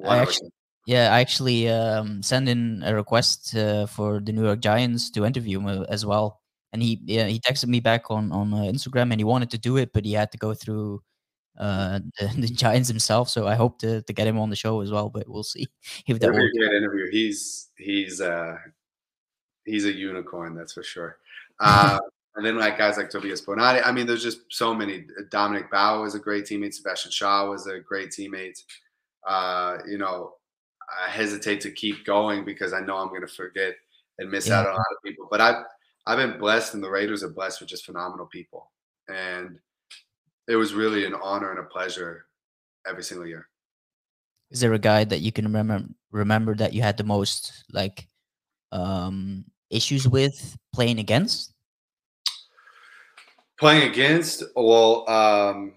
I actually, yeah, I actually um, sent in a request uh, for the New York Giants to interview him uh, as well, and he yeah he texted me back on on uh, Instagram and he wanted to do it, but he had to go through uh, the, the, Giants himself. So I hope to, to get him on the show as well, but we'll see if that a great interview. He's he's uh he's a unicorn, that's for sure. Uh, and then like guys like Tobias Bonatti. I mean, there's just so many. Dominic Bauer was a great teammate. Sebastian Shaw was a great teammate. Uh, you know, I hesitate to keep going because I know I'm going to forget and miss yeah. out on a lot of people. But I've I've been blessed, and the Raiders are blessed with just phenomenal people. And it was really an honor and a pleasure every single year. Is there a guy that you can remember remember that you had the most like um issues with playing against? Playing against, well, um,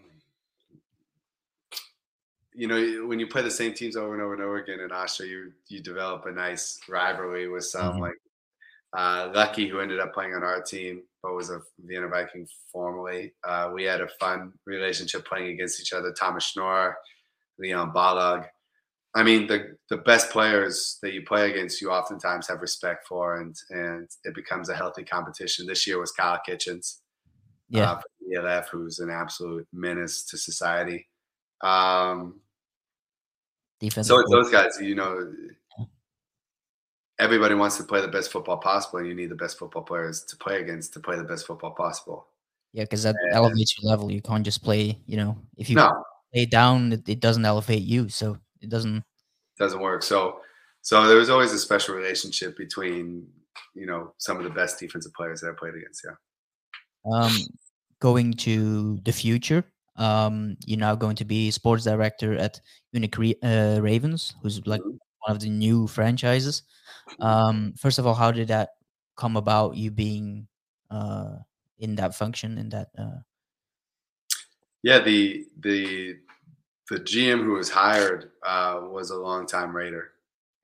you know, when you play the same teams over and over and over again in Austria, you you develop a nice rivalry with some mm-hmm. like uh, Lucky, who ended up playing on our team, but was a Vienna Viking formerly. Uh, we had a fun relationship playing against each other. Thomas Schnorr, Leon Balog. I mean, the the best players that you play against, you oftentimes have respect for, and and it becomes a healthy competition. This year was Kyle Kitchens, yeah, uh, ELF, who's an absolute menace to society. Um, Defense. So it's those guys, you know, everybody wants to play the best football possible, and you need the best football players to play against to play the best football possible. Yeah, because that and, elevates your level. You can't just play. You know, if you no. play down, it, it doesn't elevate you, so it doesn't doesn't work. So, so there was always a special relationship between you know some of the best defensive players that I played against. Yeah. Um, going to the future. Um, you're now going to be sports director at Munich uh, Ravens, who's like mm-hmm. One of the new franchises. Um, first of all, how did that come about? You being uh, in that function in that. Uh... Yeah, the the the GM who was hired uh, was a longtime Raider,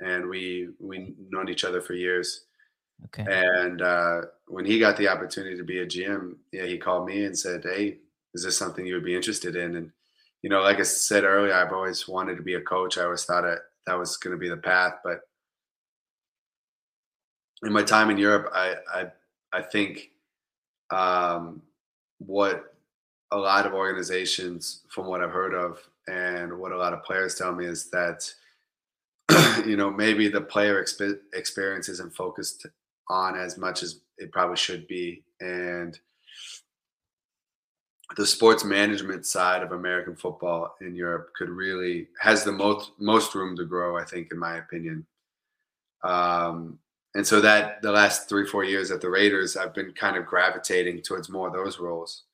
and we we known each other for years. Okay. And uh, when he got the opportunity to be a GM, yeah, he called me and said, "Hey, is this something you would be interested in?" And you know, like I said earlier, I've always wanted to be a coach. I always thought it, that was going to be the path, but in my time in Europe, I I, I think um, what a lot of organizations, from what I've heard of, and what a lot of players tell me is that you know maybe the player exp- experience isn't focused on as much as it probably should be, and the sports management side of American football in Europe could really has the most most room to grow. I think, in my opinion. Um, and so that the last three four years at the Raiders, I've been kind of gravitating towards more of those roles,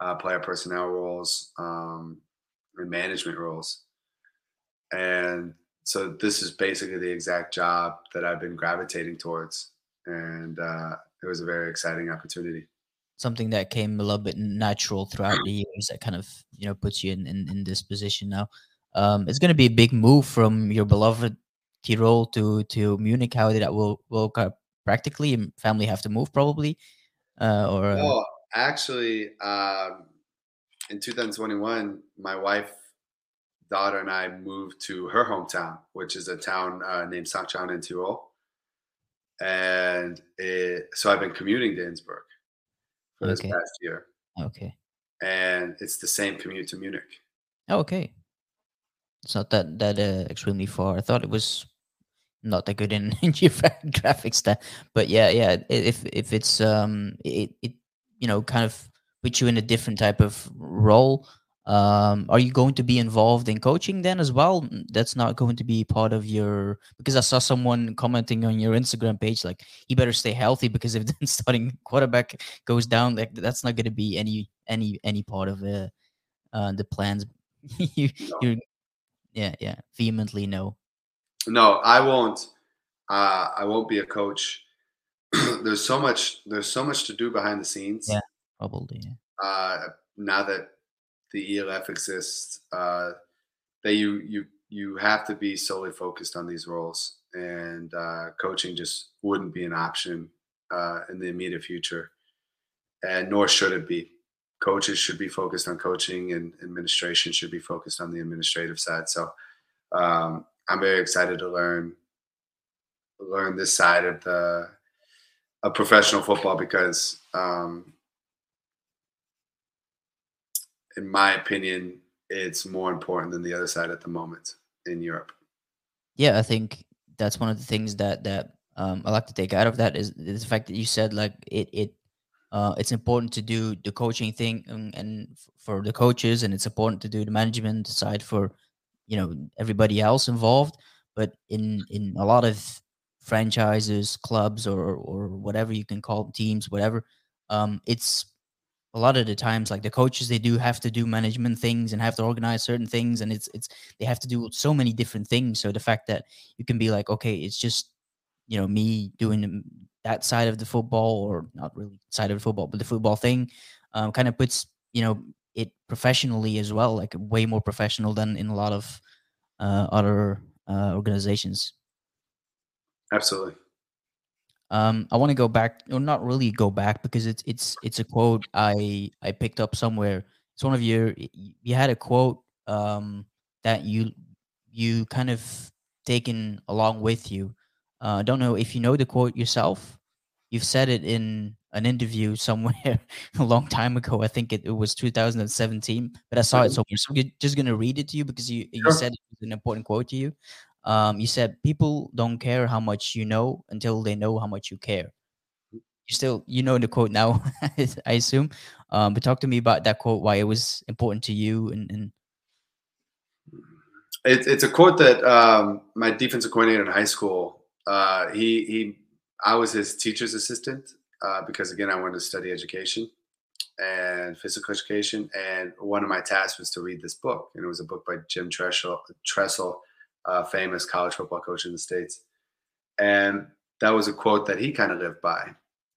uh, player personnel roles, um, and management roles, and so this is basically the exact job that I've been gravitating towards, and uh, it was a very exciting opportunity. Something that came a little bit natural throughout the years that kind of you know puts you in in, in this position now. Um, it's going to be a big move from your beloved Tirol to to Munich? How did that will will practically family have to move probably? Uh, or uh... oh, actually, um, in 2021, my wife, daughter, and I moved to her hometown, which is a town uh, named St. in Tirol. And it, so I've been commuting to Innsbruck for this past year. Okay. And it's the same commute to Munich. Oh, okay. It's not that that uh, extremely far. I thought it was not that good in, in geographic stuff. But yeah, yeah. If if it's um it, it you know kind of puts you in a different type of role. Um, are you going to be involved in coaching then as well? That's not going to be part of your because I saw someone commenting on your Instagram page like he better stay healthy because if the starting quarterback goes down, like that's not going to be any any any part of the uh, the plans. you no. you yeah yeah vehemently no. No, I won't. Uh, I won't be a coach. there's so much. There's so much to do behind the scenes. Yeah, probably. Yeah. Uh, now that the ELF exists, uh, that you you you have to be solely focused on these roles, and uh, coaching just wouldn't be an option uh, in the immediate future, and nor should it be, coaches should be focused on coaching and administration should be focused on the administrative side. So um, I'm very excited to learn learn this side of the of professional football because um, in my opinion it's more important than the other side at the moment in Europe. Yeah, I think that's one of the things that that um, I like to take out of that is, the fact that you said like it it uh, it's important to do the coaching thing and, and, for the coaches and it's important to do the management side for you know everybody else involved but in in a lot of franchises clubs or or whatever you can call teams whatever um it's a lot of the times like the coaches they do have to do management things and have to organize certain things and it's it's they have to do so many different things. So the fact that you can be like okay it's just you know me doing that side of the football or not really side of the football but the football thing um, kind of puts you know it professionally as well like way more professional than in a lot of uh, other uh, organizations. Absolutely um, I want to go back, or not really go back, because it's it's it's a quote I I picked up somewhere. It's one of your you had a quote um, that you you kind of taken along with you uh, I don't know if you know the quote yourself. You've said it in an interview somewhere a long time ago. I think it, it was 2017, but I saw it somewhere. So I'm just going to read it to you because you, you said it was an important quote to you. Um, you said, People don't care how much you know until they know how much you care. You still, you know the quote now, I assume. Um, but talk to me about that quote, why it was important to you and, and it's, it's a quote that um, my defensive coordinator in high school uh, he he I was his teacher's assistant uh, because again I wanted to study education and physical education, and one of my tasks was to read this book, and it was a book by Jim Tressel, Tressel, uh, famous college football coach in the states, and that was a quote that he kind of lived by,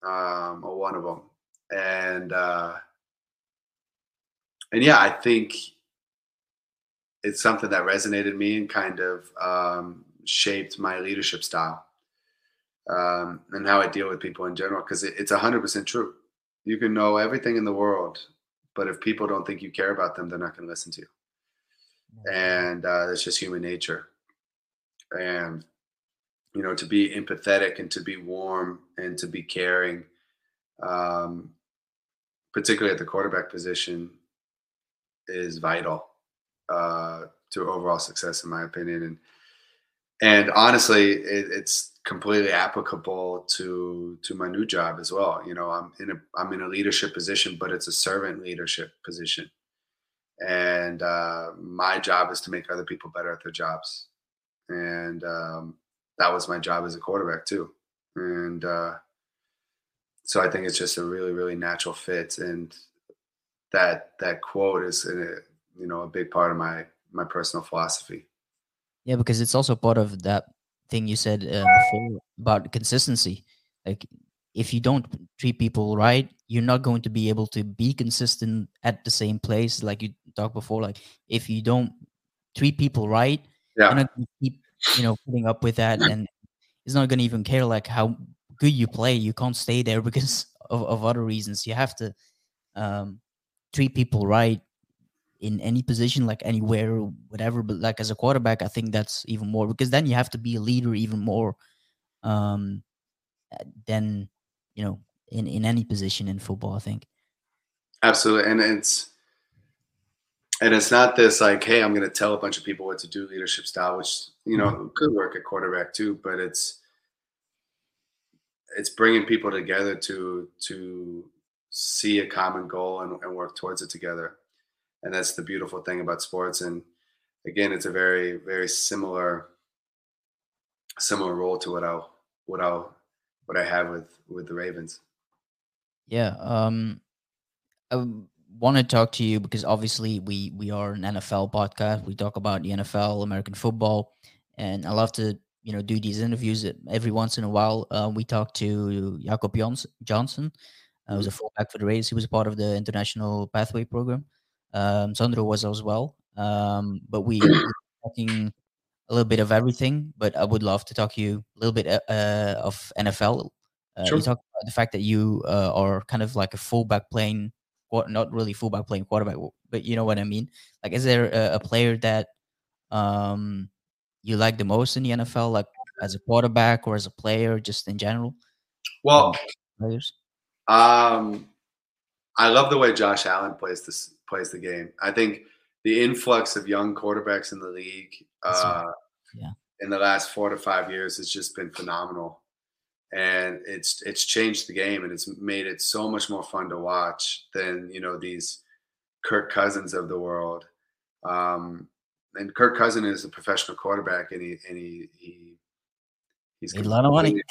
um, or one of them, and uh, and yeah, I think it's something that resonated me and kind of um, shaped my leadership style um, and how I deal with people in general. Because it, it's hundred percent true. You can know everything in the world, but if people don't think you care about them, they're not going to listen to you. And uh, that's just human nature. And you know, to be empathetic and to be warm and to be caring, um, particularly at the quarterback position, is vital uh, to overall success, in my opinion. And and honestly, it, it's completely applicable to to my new job as well. You know, I'm in a I'm in a leadership position, but it's a servant leadership position, and uh, my job is to make other people better at their jobs, and um, that was my job as a quarterback too, and uh, so I think it's just a really really natural fit, and that that quote is a, you know a big part of my my personal philosophy. Yeah, because it's also part of that thing you said uh, before about consistency. Like, if you don't treat people right, you're not going to be able to be consistent at the same place. Like you talked before, like if you don't treat people right, yeah. you're not going to keep, you know, putting up with that, and it's not going to even care like how good you play. You can't stay there because of, of other reasons. You have to um, treat people right in any position, like anywhere, whatever. But like as a quarterback, I think that's even more because then you have to be a leader even more um, than you know in in any position in football. I think absolutely, and it's and it's not this like, hey, I'm going to tell a bunch of people what to do, leadership style, which you know mm-hmm. could work at quarterback too, but it's it's bringing people together to to see a common goal and, and work towards it together and that's the beautiful thing about sports. And again, it's a very very similar similar role to what I'll what I'll what I have with with the Ravens. Yeah, um, I want to talk to you because obviously we we are an NFL podcast. We talk about the NFL, American football, and I love to you know do these interviews every once in a while. Uh, we talked to Jakob Johnson. Uh, was a mm-hmm. fullback for the Rays. He was a part of the international pathway program. Um, Sandro was as well. Um, but we were talking a little bit of everything. But I would love to talk to you a little bit uh, uh of NFL. Uh, sure. You talk about the fact that you uh, are kind of like a fullback playing not really fullback playing quarterback, but you know what I mean. Like, is there a, a player that um you like the most in the NFL, like as a quarterback or as a player, just in general? Well, players. Um, I love the way Josh Allen plays this plays the game. I think the influx of young quarterbacks in the league uh, yeah. in the last four to five years has just been phenomenal, and it's it's changed the game and it's made it so much more fun to watch than you know these Kirk Cousins of the world. Um, and Kirk Cousin is a professional quarterback, and he and he, he he's a lot of money.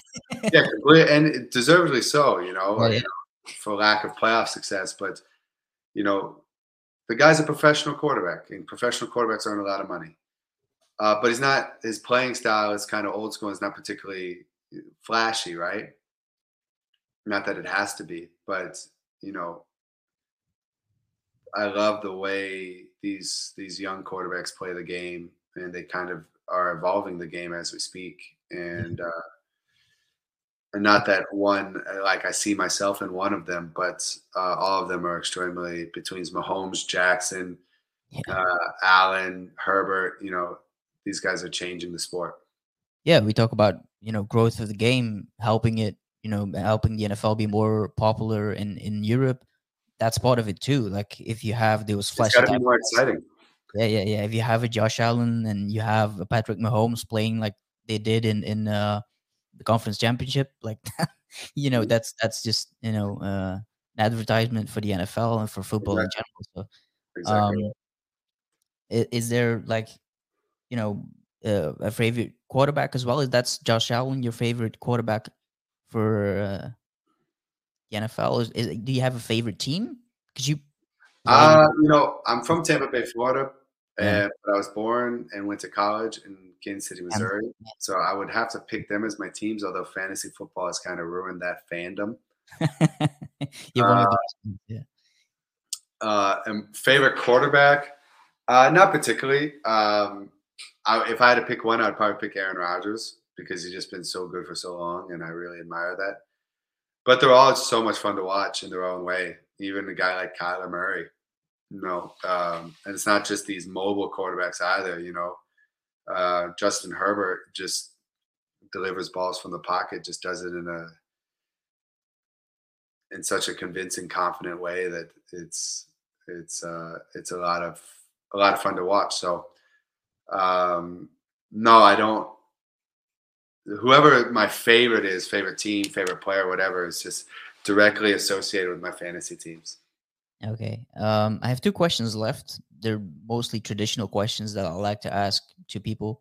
yeah, and deservedly so. You know, oh, yeah. you know, for lack of playoff success, but you know, the guy's a professional quarterback, and professional quarterbacks earn a lot of money. Uh, but he's not. His playing style is kind of old school. It's not particularly flashy, right? Not that it has to be, but you know, I love the way these these young quarterbacks play the game, and they kind of are evolving the game as we speak. And uh, and not that one like I see myself in one of them, but uh, all of them are extremely between Mahomes, Jackson, yeah. uh, Allen, Herbert. You know, these guys are changing the sport. Yeah, we talk about you know growth of the game, helping it, you know, helping the NFL be more popular in in Europe that's part of it too. Like if you have those flash, it's got to be more exciting. Yeah, yeah, yeah. If you have a Josh Allen and you have a Patrick Mahomes playing like they did in in uh, the conference championship, like you know, mm-hmm. that's that's just you know uh, an advertisement for the NFL and for football exactly. in general. So, exactly. um, is, is there like you know uh, a favorite quarterback as well? Is that's Josh Allen your favorite quarterback for uh, the NFL? Is, is do you have a favorite team? Because you, uh, you know, I'm from Tampa Bay, Florida, yeah. but I was born and went to college in Kansas City, Missouri. So I would have to pick them as my teams. Although fantasy football has kind of ruined that fandom. uh, yeah. Uh, and favorite quarterback? Uh, not particularly. Um, I, if I had to pick one, I'd probably pick Aaron Rodgers because he's just been so good for so long, and I really admire that but they're all so much fun to watch in their own way. Even a guy like Kyler Murray, you know, um, and it's not just these mobile quarterbacks either. You know, uh, Justin Herbert just delivers balls from the pocket, just does it in a in such a convincing, confident way that it's it's uh, it's a lot of a lot of fun to watch. So um, no, I don't whoever my favorite is, favorite team, favorite player, whatever, is just directly associated with my fantasy teams. Okay. Um, I have two questions left. They're mostly traditional questions that I like to ask to people.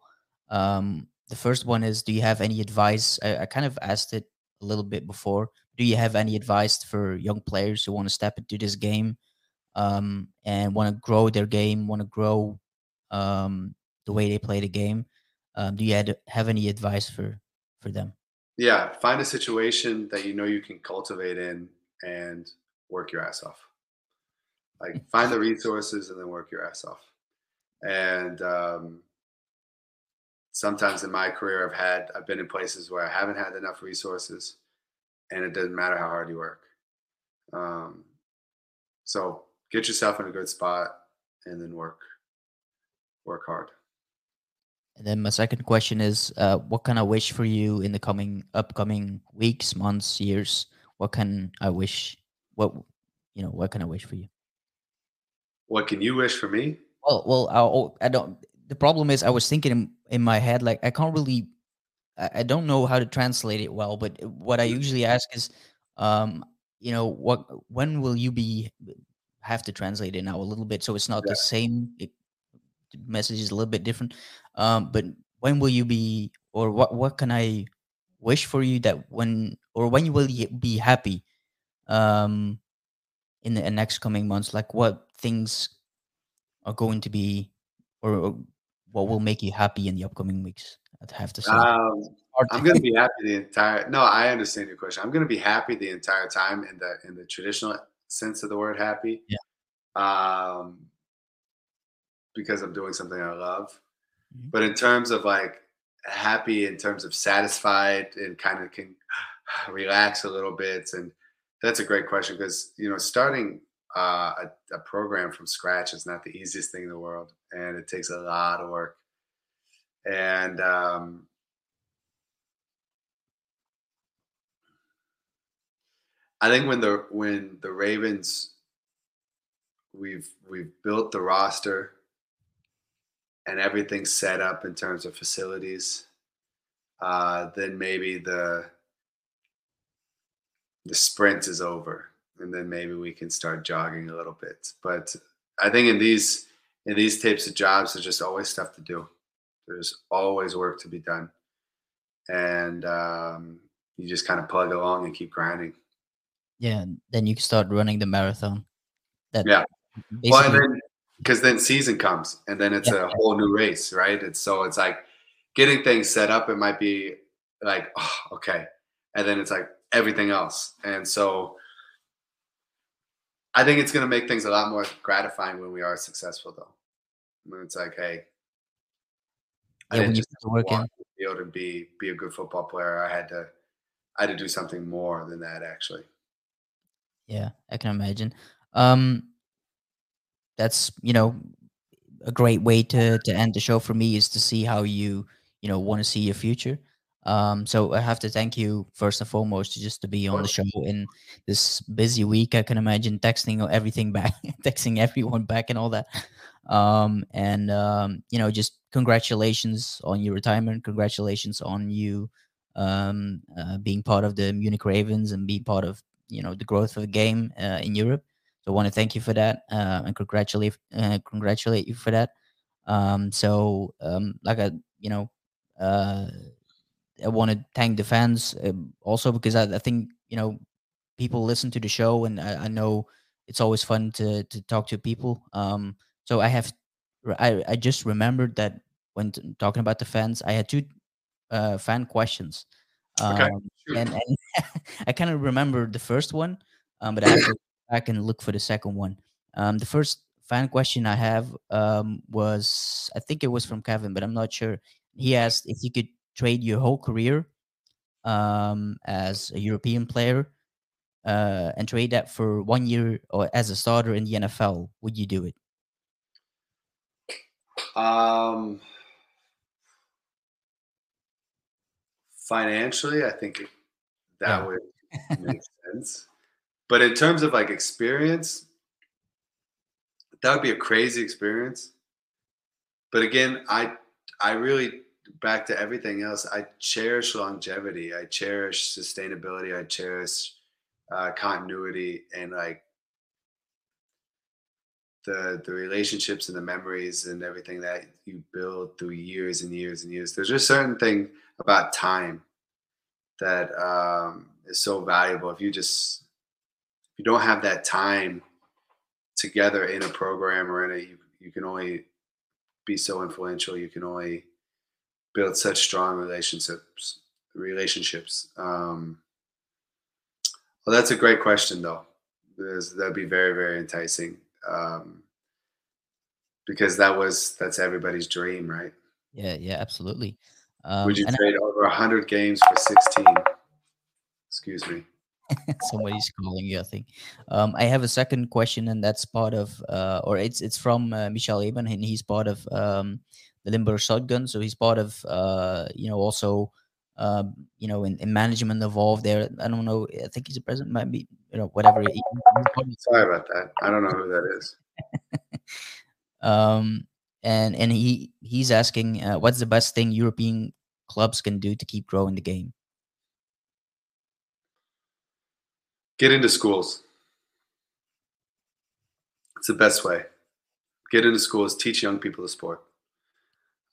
Um, the first one is Do you have any advice? I, I kind of asked it a little bit before. Do you have any advice for young players who want to step into this game um, and want to grow their game, want to grow um, the way they play the game? Um, do you had, have any advice for for them? Yeah, find a situation that you know you can cultivate in and work your ass off. Like find the resources and then work your ass off. And um, sometimes in my career, I've had I've been in places where I haven't had enough resources, and it doesn't matter how hard you work. Um, so get yourself in a good spot and then work work hard. And then my second question is, uh, what can I wish for you in the coming upcoming weeks, months, years? What can I wish? What you know? What can I wish for you? What can you wish for me? Well, well, I, oh, I don't. The problem is, I was thinking in, in my head, like I can't really, I, I don't know how to translate it well. But what I usually ask is, um, you know, what when will you be have to translate it now a little bit so it's not yeah. the same message is a little bit different. Um, but when will you be, or what what can I wish for you that when, or when you will be happy, um, in the next coming months? Like what things are going to be, or, or what will make you happy in the upcoming weeks? I'd have to say. Um, I'm going to be happy the entire. No, I understand your question. I'm going to be happy the entire time in the in the traditional sense of the word happy. Yeah. Um, because I'm doing something I love. Mm-hmm. But in terms of like happy, in terms of satisfied and kind of can relax a little bit, and that's a great question because you know starting uh, a, a program from scratch is not the easiest thing in the world, and it takes a lot of work. And um, I think when the when the Ravens we've we've built the roster and everything's set up in terms of facilities, uh, then maybe the the sprint is over, and then maybe we can start jogging a little bit. But I think in these in these types of jobs, there's just always stuff to do. There's always work to be done, and um, you just kind of plug along and keep grinding. Yeah, then you can start running the marathon. That yeah. Well, and then because then season comes, and then it's yeah. a whole new race, right? It's so it's like getting things set up. It might be like, oh, okay, and then it's like everything else, and so I think it's going to make things a lot more gratifying when we are successful, though. When it's like, hey, I didn't just work in. be able to be be a good football player. I had to I had to do something more than that, actually. Yeah, I can imagine. Um, that's you know a great way to to end the show for me is to see how you you know want to see your future. Um, so I have to thank you first and foremost just to be on the show in this busy week. I can imagine texting everything back, texting everyone back, and all that. Um, and um, you know, just congratulations on your retirement. Congratulations on you um, uh, being part of the Munich Ravens and being part of you know the growth of the game uh, in Europe. So I want to thank you for that uh, and congratulate uh, congratulate you for that. Um, so um, like I you know uh, I want to thank the fans uh, also because I, I, think you know people listen to the show and I, I, know it's always fun to to talk to people. Um, so I have I I just remembered that when t- talking about the fans, I had two uh, fan questions. Um, okay. And, and I kind of remember the first one, um, but I have to back and look for the second one. Um, the first fan question I have um, was I think it was from Kevin, but I'm not sure. He asked if you could trade your whole career um, as a European player uh, and trade that for one year or as a starter in the NFL, would you do it? Um, financially, I think that yeah. would make sense. But in terms of like experience, that would be a crazy experience. But again, I I really back to everything else. I cherish longevity. I cherish sustainability. I cherish uh, continuity and like the the relationships and the memories and everything that you build through years and years and years. There's just certain thing about time that um, is so valuable. If you just you don't have that time together in a program or in a you, you can only be so influential. You can only build such strong relationships relationships. Um, well, that's a great question, though. Because that'd be very, very enticing. Um, because that was that's everybody's dream, right? Yeah, yeah, absolutely. Um, Would you trade I, over hundred games for sixteen? Excuse me. Somebody's calling you, I think. Um, I have a second question, and that's part of, uh, or it's it's from uh, Michel Eben, and he's part of um, the Limburg Shotgun. So he's part of, uh, you know, also, uh, you know, in, in, management involved there. I don't know. I think he's a president, might be, you know, whatever. Sorry about that. I don't know who that is. um, and and he he's asking, uh, what's the best thing European clubs can do to keep growing the game? Get into schools. It's the best way. Get into schools, teach young people the sport.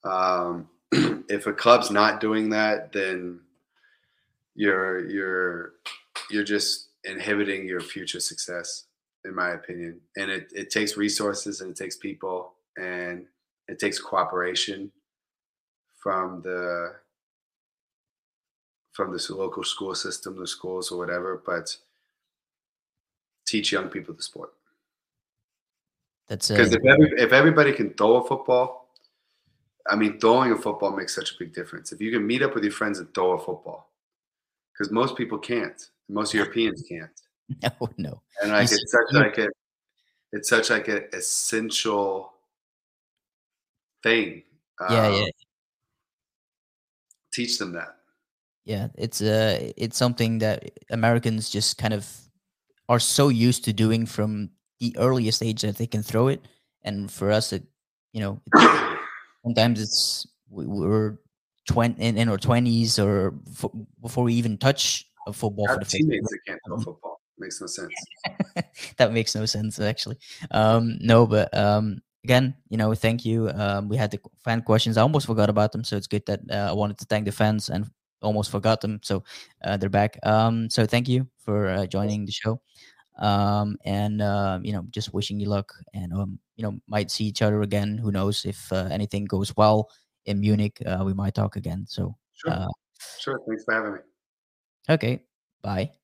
Um, if a club's not doing that, then you're you're you're just inhibiting your future success, in my opinion. And it, it takes resources and it takes people and it takes cooperation from the from the local school system, the schools or whatever. But teach young people the sport. That's it. because if, every, if everybody can throw a football, I mean, throwing a football makes such a big difference. If you can meet up with your friends and throw a football, because most people can't, most Europeans can't. No, no. And like it's such like it, it's such like an essential thing. Yeah, Um, yeah, Teach them that. yeah. It's uh, it's something that Americans just kind of are so used to doing from the earliest age that they can throw it, and for us, it you know, sometimes it's we, we're twenty in, in our twenties or f- before we even touch a football for the teammates that can't throw football. Makes no sense. that makes no sense actually. Um, no, but um, again, you know, thank you. Um, we had the fan questions. I almost forgot about them, so it's good that uh, I wanted to thank the fans and almost forgot them. So uh, they're back. Um, so thank you for uh, joining the show. Um, and uh, you know, just wishing you luck, and um, you know, might see each other again. Who knows if uh, anything goes well in Munich? Uh, we might talk again. So Sure. uh, Sure. Thanks for having me. okay, bye.